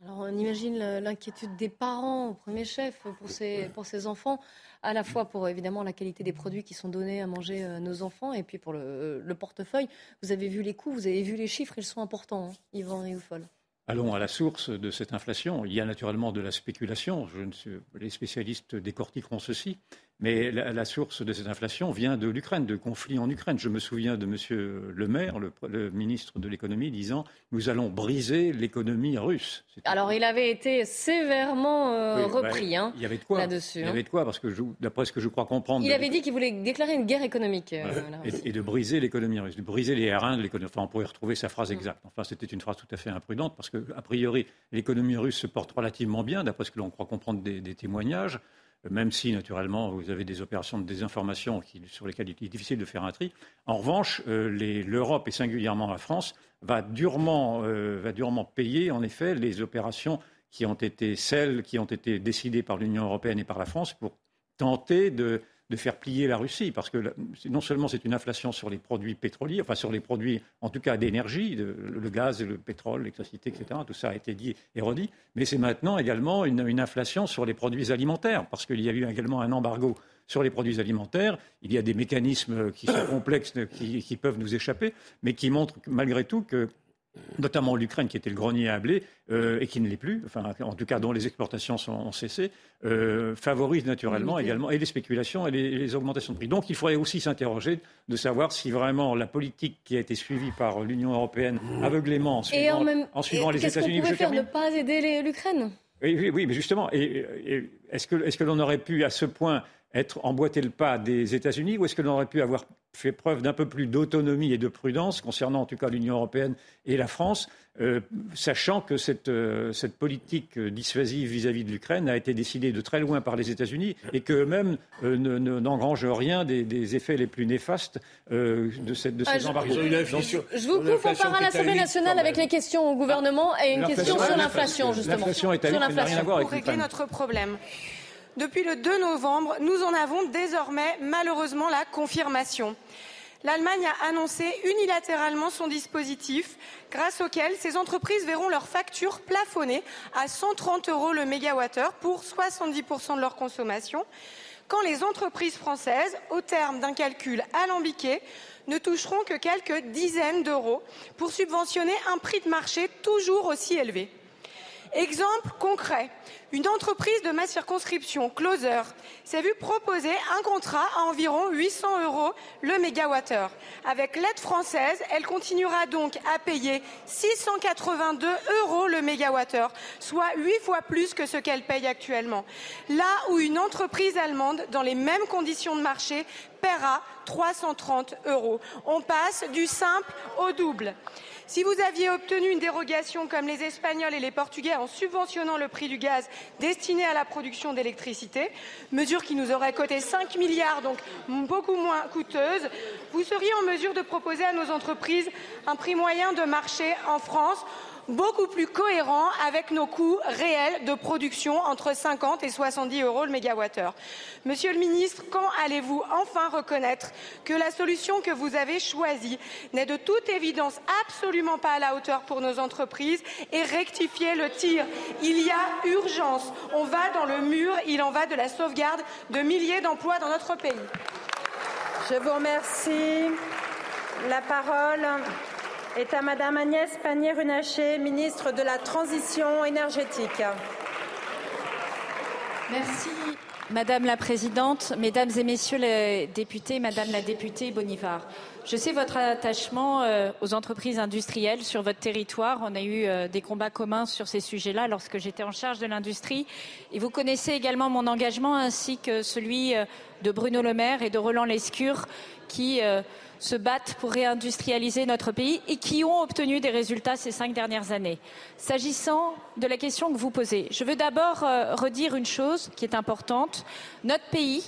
Alors on imagine l'inquiétude des parents au premier chef pour ces, pour ces enfants à la fois pour évidemment la qualité des produits qui sont donnés à manger à nos enfants et puis pour le, portefeuille. Vous avez vu les coûts, vous avez vu les chiffres, ils sont importants, hein, Yvan Rioufol. Allons à la source de cette inflation. Il y a naturellement de la spéculation. Je ne les spécialistes décortiqueront ceci. Mais la, la, source de cette inflation vient de l'Ukraine, de conflits en Ukraine. Je me souviens de M. Le Maire, le, le ministre de l'économie, disant Nous allons briser l'économie russe. Alors il avait été sévèrement euh, oui, repris bah, hein, il y avait de quoi. là-dessus. Il y avait de quoi, parce que d'après ce que je crois comprendre. Il avait dit qu'il voulait déclarer une guerre économique. Euh, et, et, de briser l'économie russe, de briser les R1 de l'économie. Enfin, on pourrait retrouver sa phrase exacte. Enfin, c'était une phrase tout à fait imprudente, parce qu'a priori, l'économie russe se porte relativement bien, d'après ce que l'on croit comprendre des, des témoignages même si, naturellement, vous avez des opérations de désinformation sur lesquelles il est difficile de faire un tri. En revanche, euh, l'Europe, et singulièrement la France, va durement, euh, va durement payer, en effet, les opérations qui ont été celles qui ont été décidées par l'Union européenne et par la France pour tenter de de faire plier la Russie, parce que non seulement c'est une inflation sur les produits pétroliers, enfin sur les produits en tout cas d'énergie, le gaz, le pétrole, l'électricité, etc., tout ça a été dit et redit, mais c'est maintenant également une, inflation sur les produits alimentaires, parce qu'il y a eu également un embargo sur les produits alimentaires. Il y a des mécanismes qui sont complexes, qui peuvent nous échapper, mais qui montrent malgré tout que notamment l'Ukraine qui était le grenier à blé euh, et qui ne l'est plus, enfin en tout cas dont les exportations sont, ont cessé, euh, favorise naturellement oui, également et les spéculations et les, augmentations de prix. Donc il faudrait aussi s'interroger de savoir si vraiment la politique qui a été suivie par l'Union européenne aveuglément en suivant, et en même, en suivant et les États-Unis. Qu'est-ce qu'on faire ne pas aider l'Ukraine? Oui, oui, oui, mais justement, est-ce que, est que l'on aurait pu à ce point être emboîté le pas des États-Unis ou est-ce que l'on aurait pu avoir fait preuve d'un peu plus d'autonomie et de prudence concernant en tout cas l'Union européenne et la France, euh, sachant que cette, euh, cette politique dissuasive vis-à-vis -vis de l'Ukraine a été décidée de très loin par les États-Unis et qu'eux-mêmes euh, n'engrangent rien des, des, effets les plus néfastes euh, de, cette, de ces ah, embargos. Je vous coupe, on part à l'Assemblée nationale avec les questions au gouvernement et une question sur l'inflation, justement. L'inflation est à sur n'a rien à voir avec Pour régler notre problème. Depuis le 2 novembre, nous en avons désormais malheureusement la confirmation. L'Allemagne a annoncé unilatéralement son dispositif grâce auquel ces entreprises verront leurs factures plafonnées à 130 euros le mégawattheure pour 70% de leur consommation, quand les entreprises françaises, au terme d'un calcul alambiqué, ne toucheront que quelques dizaines d'euros pour subventionner un prix de marché toujours aussi élevé. Exemple concret, une entreprise de ma circonscription, Closer, s'est vue proposer un contrat à environ 800 euros le mégawattheure. Avec l'aide française, elle continuera donc à payer 682 euros le mégawattheure, soit 8 fois plus que ce qu'elle paye actuellement. Là où une entreprise allemande, dans les mêmes conditions de marché, paiera 330 euros. On passe du simple au double. Si vous aviez obtenu une dérogation comme les Espagnols et les Portugais en subventionnant le prix du gaz destiné à la production d'électricité, mesure qui nous aurait coûté 5 milliards, donc beaucoup moins coûteuse, vous seriez en mesure de proposer à nos entreprises un prix moyen de marché en France beaucoup plus cohérent avec nos coûts réels de production entre 50 et 70 euros le mégawattheure. Monsieur le ministre, quand allez-vous enfin reconnaître que la solution que vous avez choisie n'est de toute évidence absolument pas à la hauteur pour nos entreprises et rectifier le tir? Il y a urgence. On va dans le mur. Il en va de la sauvegarde de milliers d'emplois dans notre pays. Je vous remercie. La parole est à Madame Agnès Pannier-Runacher, ministre de la Transition énergétique. Merci. Madame la Présidente, Mesdames et Messieurs les députés, Madame la députée Bonivard, je sais votre attachement euh, aux entreprises industrielles sur votre territoire. On a eu euh, des combats communs sur ces sujets-là lorsque j'étais en charge de l'industrie. Et vous connaissez également mon engagement ainsi que celui euh, de Bruno Le Maire et de Roland Lescure qui se battent pour réindustrialiser notre pays et qui ont obtenu des résultats ces cinq dernières années. S'agissant de la question que vous posez, je veux d'abord euh, redire une chose qui est importante. Notre pays,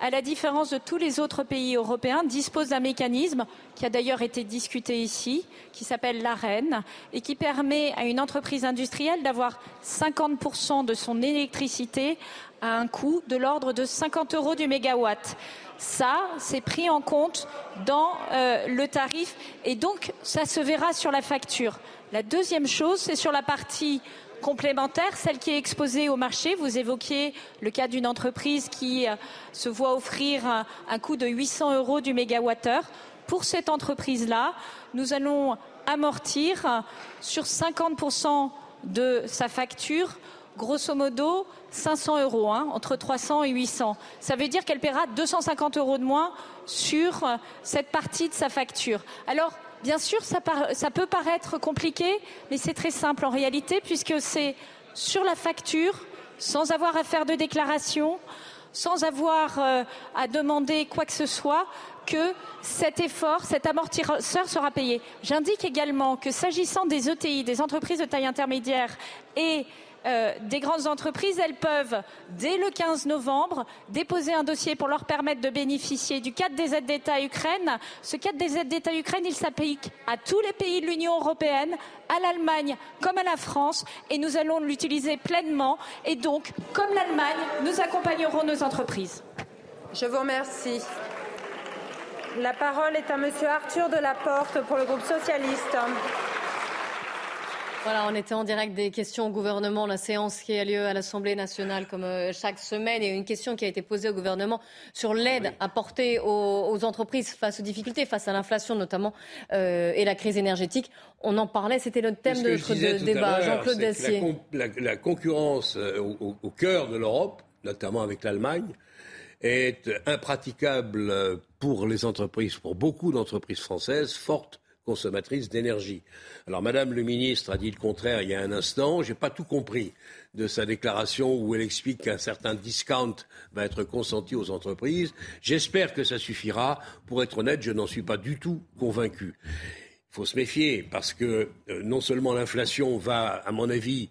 à la différence de tous les autres pays européens, dispose d'un mécanisme qui a d'ailleurs été discuté ici, qui s'appelle l'AREN, et qui permet à une entreprise industrielle d'avoir 50% de son électricité à un coût de l'ordre de 50 euros du mégawatt. Ça, c'est pris en compte dans euh, le tarif et donc ça se verra sur la facture. La deuxième chose, c'est sur la partie complémentaire, celle qui est exposée au marché. Vous évoquiez le cas d'une entreprise qui euh, se voit offrir un, un coût de 800 euros du mégawattheure. Pour cette entreprise-là, nous allons amortir sur 50% de sa facture grosso modo 500 euros, hein, entre 300 et 800. Ça veut dire qu'elle paiera 250 euros de moins sur cette partie de sa facture. Alors, bien sûr, ça, peut paraître compliqué, mais c'est très simple en réalité, puisque c'est sur la facture, sans avoir à faire de déclaration, sans avoir euh, à demander quoi que ce soit, que cet effort, cet amortisseur sera payé. J'indique également que s'agissant des ETI, des entreprises de taille intermédiaire et euh, des grandes entreprises, elles peuvent, dès le 15 novembre, déposer un dossier pour leur permettre de bénéficier du cadre des aides d'État Ukraine. Ce cadre des aides d'État Ukraine, il s'applique à tous les pays de l'Union européenne, à l'Allemagne comme à la France, et nous allons l'utiliser pleinement. Et donc, comme l'Allemagne, nous accompagnerons nos entreprises. Je vous remercie. La parole est à Monsieur Arthur Delaporte pour le groupe socialiste. Voilà, on était en direct des questions au gouvernement, la séance qui a lieu à l'Assemblée nationale comme euh, chaque semaine, et une question qui a été posée au gouvernement sur l'aide apportée aux, entreprises face aux difficultés, face à l'inflation notamment, euh, et la crise énergétique. On en parlait, c'était le thème de notre débat. Jean-Claude Dacier. La, concurrence euh, au, au cœur de l'Europe, notamment avec l'Allemagne, est impraticable pour les entreprises, pour beaucoup d'entreprises françaises fortes consommatrice d'énergie. Alors, Madame le ministre a dit le contraire il y a un instant. Je n'ai pas tout compris de sa déclaration où elle explique qu'un certain discount va être consenti aux entreprises. J'espère que ça suffira. Pour être honnête, je n'en suis pas du tout convaincu. Il faut se méfier parce que euh, non seulement l'inflation va, à mon avis,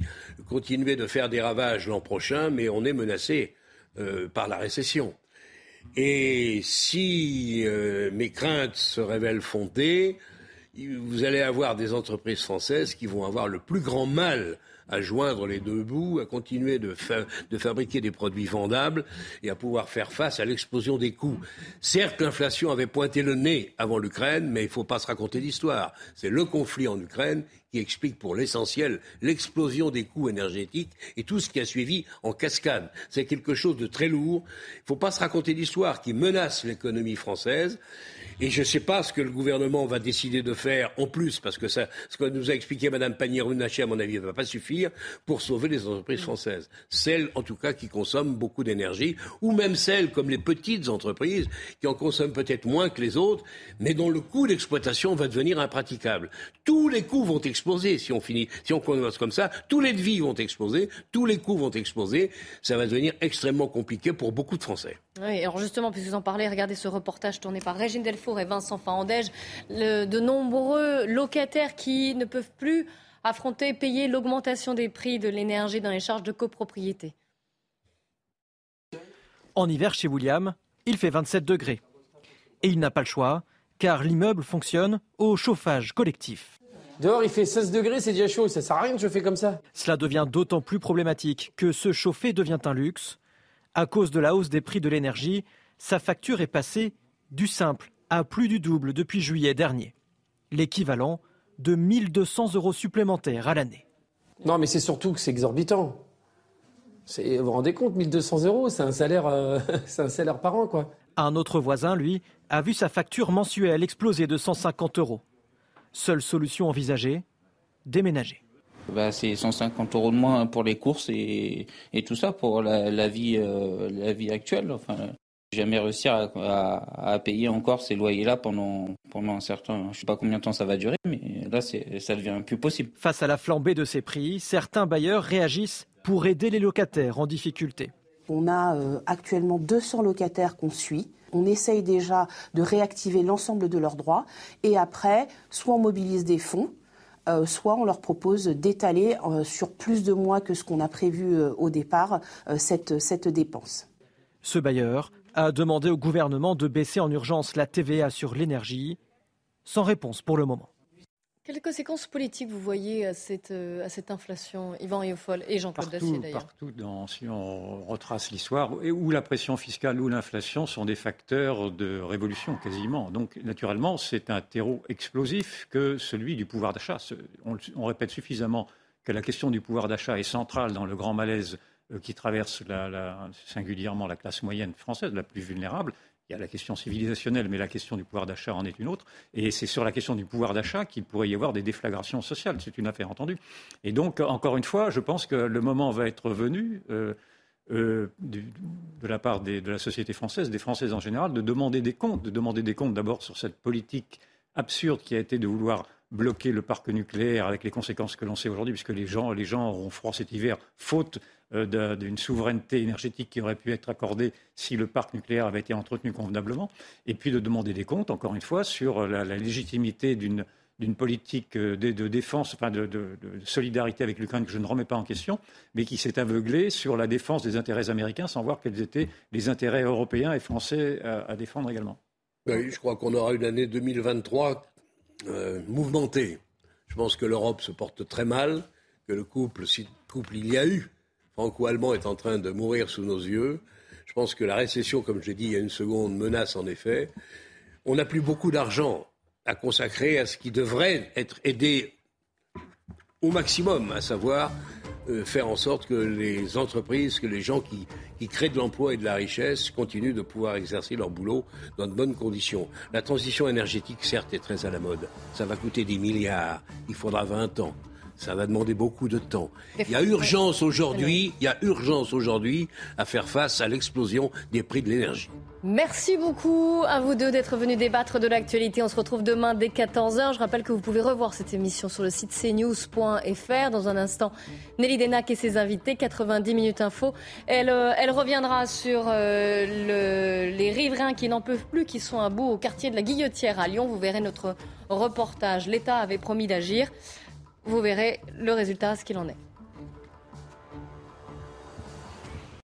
continuer de faire des ravages l'an prochain, mais on est menacé euh, par la récession. Et si euh, mes craintes se révèlent fondées, vous allez avoir des entreprises françaises qui vont avoir le plus grand mal à joindre les deux bouts, à continuer de, fabriquer des produits vendables et à pouvoir faire face à l'explosion des coûts. Certes, l'inflation avait pointé le nez avant l'Ukraine, mais il ne faut pas se raconter d'histoire. C'est le conflit en Ukraine qui explique pour l'essentiel l'explosion des coûts énergétiques et tout ce qui a suivi en cascade. C'est quelque chose de très lourd. Il ne faut pas se raconter d'histoire qui menace l'économie française. Et je ne sais pas ce que le gouvernement va décider de faire en plus, parce que ça, ce que nous a expliqué Mme Pannier-Runacher, à mon avis, ne va pas suffire pour sauver les entreprises françaises. Celles, en tout cas, qui consomment beaucoup d'énergie, ou même celles, comme les petites entreprises, qui en consomment peut-être moins que les autres, mais dont le coût d'exploitation va devenir impraticable. Tous les coûts vont exploser si on finit, si on commence comme ça. Tous les devis vont exploser, tous les coûts vont exploser. Ça va devenir extrêmement compliqué pour beaucoup de Français. Oui, alors justement, puisque vous en parlez, regardez ce reportage tourné par Régine Delfour et Vincent Fandège. de nombreux locataires qui ne peuvent plus affronter, payer l'augmentation des prix de l'énergie dans les charges de copropriété. En hiver, chez William, il fait 27 degrés. Et il n'a pas le choix, car l'immeuble fonctionne au chauffage collectif. Dehors, il fait 16 degrés, c'est déjà chaud, ça sert à rien de chauffer comme ça. Cela devient d'autant plus problématique que se chauffer devient un luxe à cause de la hausse des prix de l'énergie, sa facture est passée du simple à plus du double depuis juillet dernier. L'équivalent de 1200 euros supplémentaires à l'année. Non, mais c'est surtout que c'est exorbitant. Vous vous rendez compte, 1200 euros, c'est un salaire, euh, c'est un salaire par an, quoi. Un autre voisin, lui, a vu sa facture mensuelle exploser de 150 euros. Seule solution envisagée, déménager. Bah, c'est 150 euros de moins pour les courses et, et tout ça pour la, vie, euh, la vie actuelle. Enfin, jamais réussir à, à, payer encore ces loyers-là pendant, pendant un certain. Je sais pas combien de temps ça va durer, mais là, ça devient plus possible. Face à la flambée de ces prix, certains bailleurs réagissent pour aider les locataires en difficulté. On a euh, actuellement 200 locataires qu'on suit. On essaye déjà de réactiver l'ensemble de leurs droits et après, soit on mobilise des fonds, euh, soit on leur propose d'étaler euh, sur plus de mois que ce qu'on a prévu euh, au départ cette, cette dépense. Ce bailleur a demandé au gouvernement de baisser en urgence la TVA sur l'énergie, sans réponse pour le moment. Quelles conséquences politiques vous voyez à cette, euh, à cette inflation, Yvan Riofol et Jean-Claude Dacier d'ailleurs Partout, si on retrace l'histoire, où la pression fiscale ou l'inflation sont des facteurs de révolution quasiment. Donc naturellement, c'est un terreau explosif que celui du pouvoir d'achat. On, répète suffisamment que la question du pouvoir d'achat est centrale dans le grand malaise euh, qui traverse singulièrement la classe moyenne française, la plus vulnérable il y a la question civilisationnelle, mais la question du pouvoir d'achat en est une autre. Et c'est sur la question du pouvoir d'achat qu'il pourrait y avoir des déflagrations sociales. C'est une affaire entendue. Et donc, encore une fois, je pense que le moment va être venu. Euh, euh, de la part de la société française, des Françaises en général, de demander des comptes, de demander des comptes d'abord sur cette politique absurde qui a été de vouloir bloquer le parc nucléaire avec les conséquences que l'on sait aujourd'hui, puisque les gens, les gens auront froid cet hiver, faute d'une souveraineté énergétique qui aurait pu être accordée si le parc nucléaire avait été entretenu convenablement, et puis de demander des comptes, encore une fois, sur la, légitimité d'une politique euh, de, défense, enfin de, solidarité avec l'Ukraine que je ne remets pas en question, mais qui s'est aveuglée sur la défense des intérêts américains sans voir quels étaient les intérêts européens et français à, défendre également. Oui, je crois qu'on aura une année 2023 euh, mouvementée. Je pense que l'Europe se porte très mal, que le couple, si couple il y a eu, franco-allemand est en train de mourir sous nos yeux. Je pense que la récession, comme j'ai dit il y a une seconde, menace en effet. On n'a plus beaucoup d'argent à consacrer à ce qui devrait être aidé au maximum, à savoir euh, faire en sorte que les entreprises, que les gens qui, qui créent de l'emploi et de la richesse continuent de pouvoir exercer leur boulot dans de bonnes conditions. La transition énergétique, certes, est très à la mode. Ça va coûter des milliards. Il faudra 20 ans. Ça va demander beaucoup de temps. Il y a urgence aujourd'hui, il y a urgence aujourd'hui à faire face à l'explosion des prix de l'énergie. Merci beaucoup à vous deux d'être venus débattre de l'actualité. On se retrouve demain dès 14h. Je rappelle que vous pouvez revoir cette émission sur le site cnews.fr. Dans un instant, Nelly Denac et ses invités, 90 minutes info. Elle, euh, elle reviendra sur euh, le, les riverains qui n'en peuvent plus, qui sont à bout au quartier de la Guillotière à Lyon. Vous verrez notre reportage. L'État avait promis d'agir. Vous verrez le résultat, ce qu'il en est.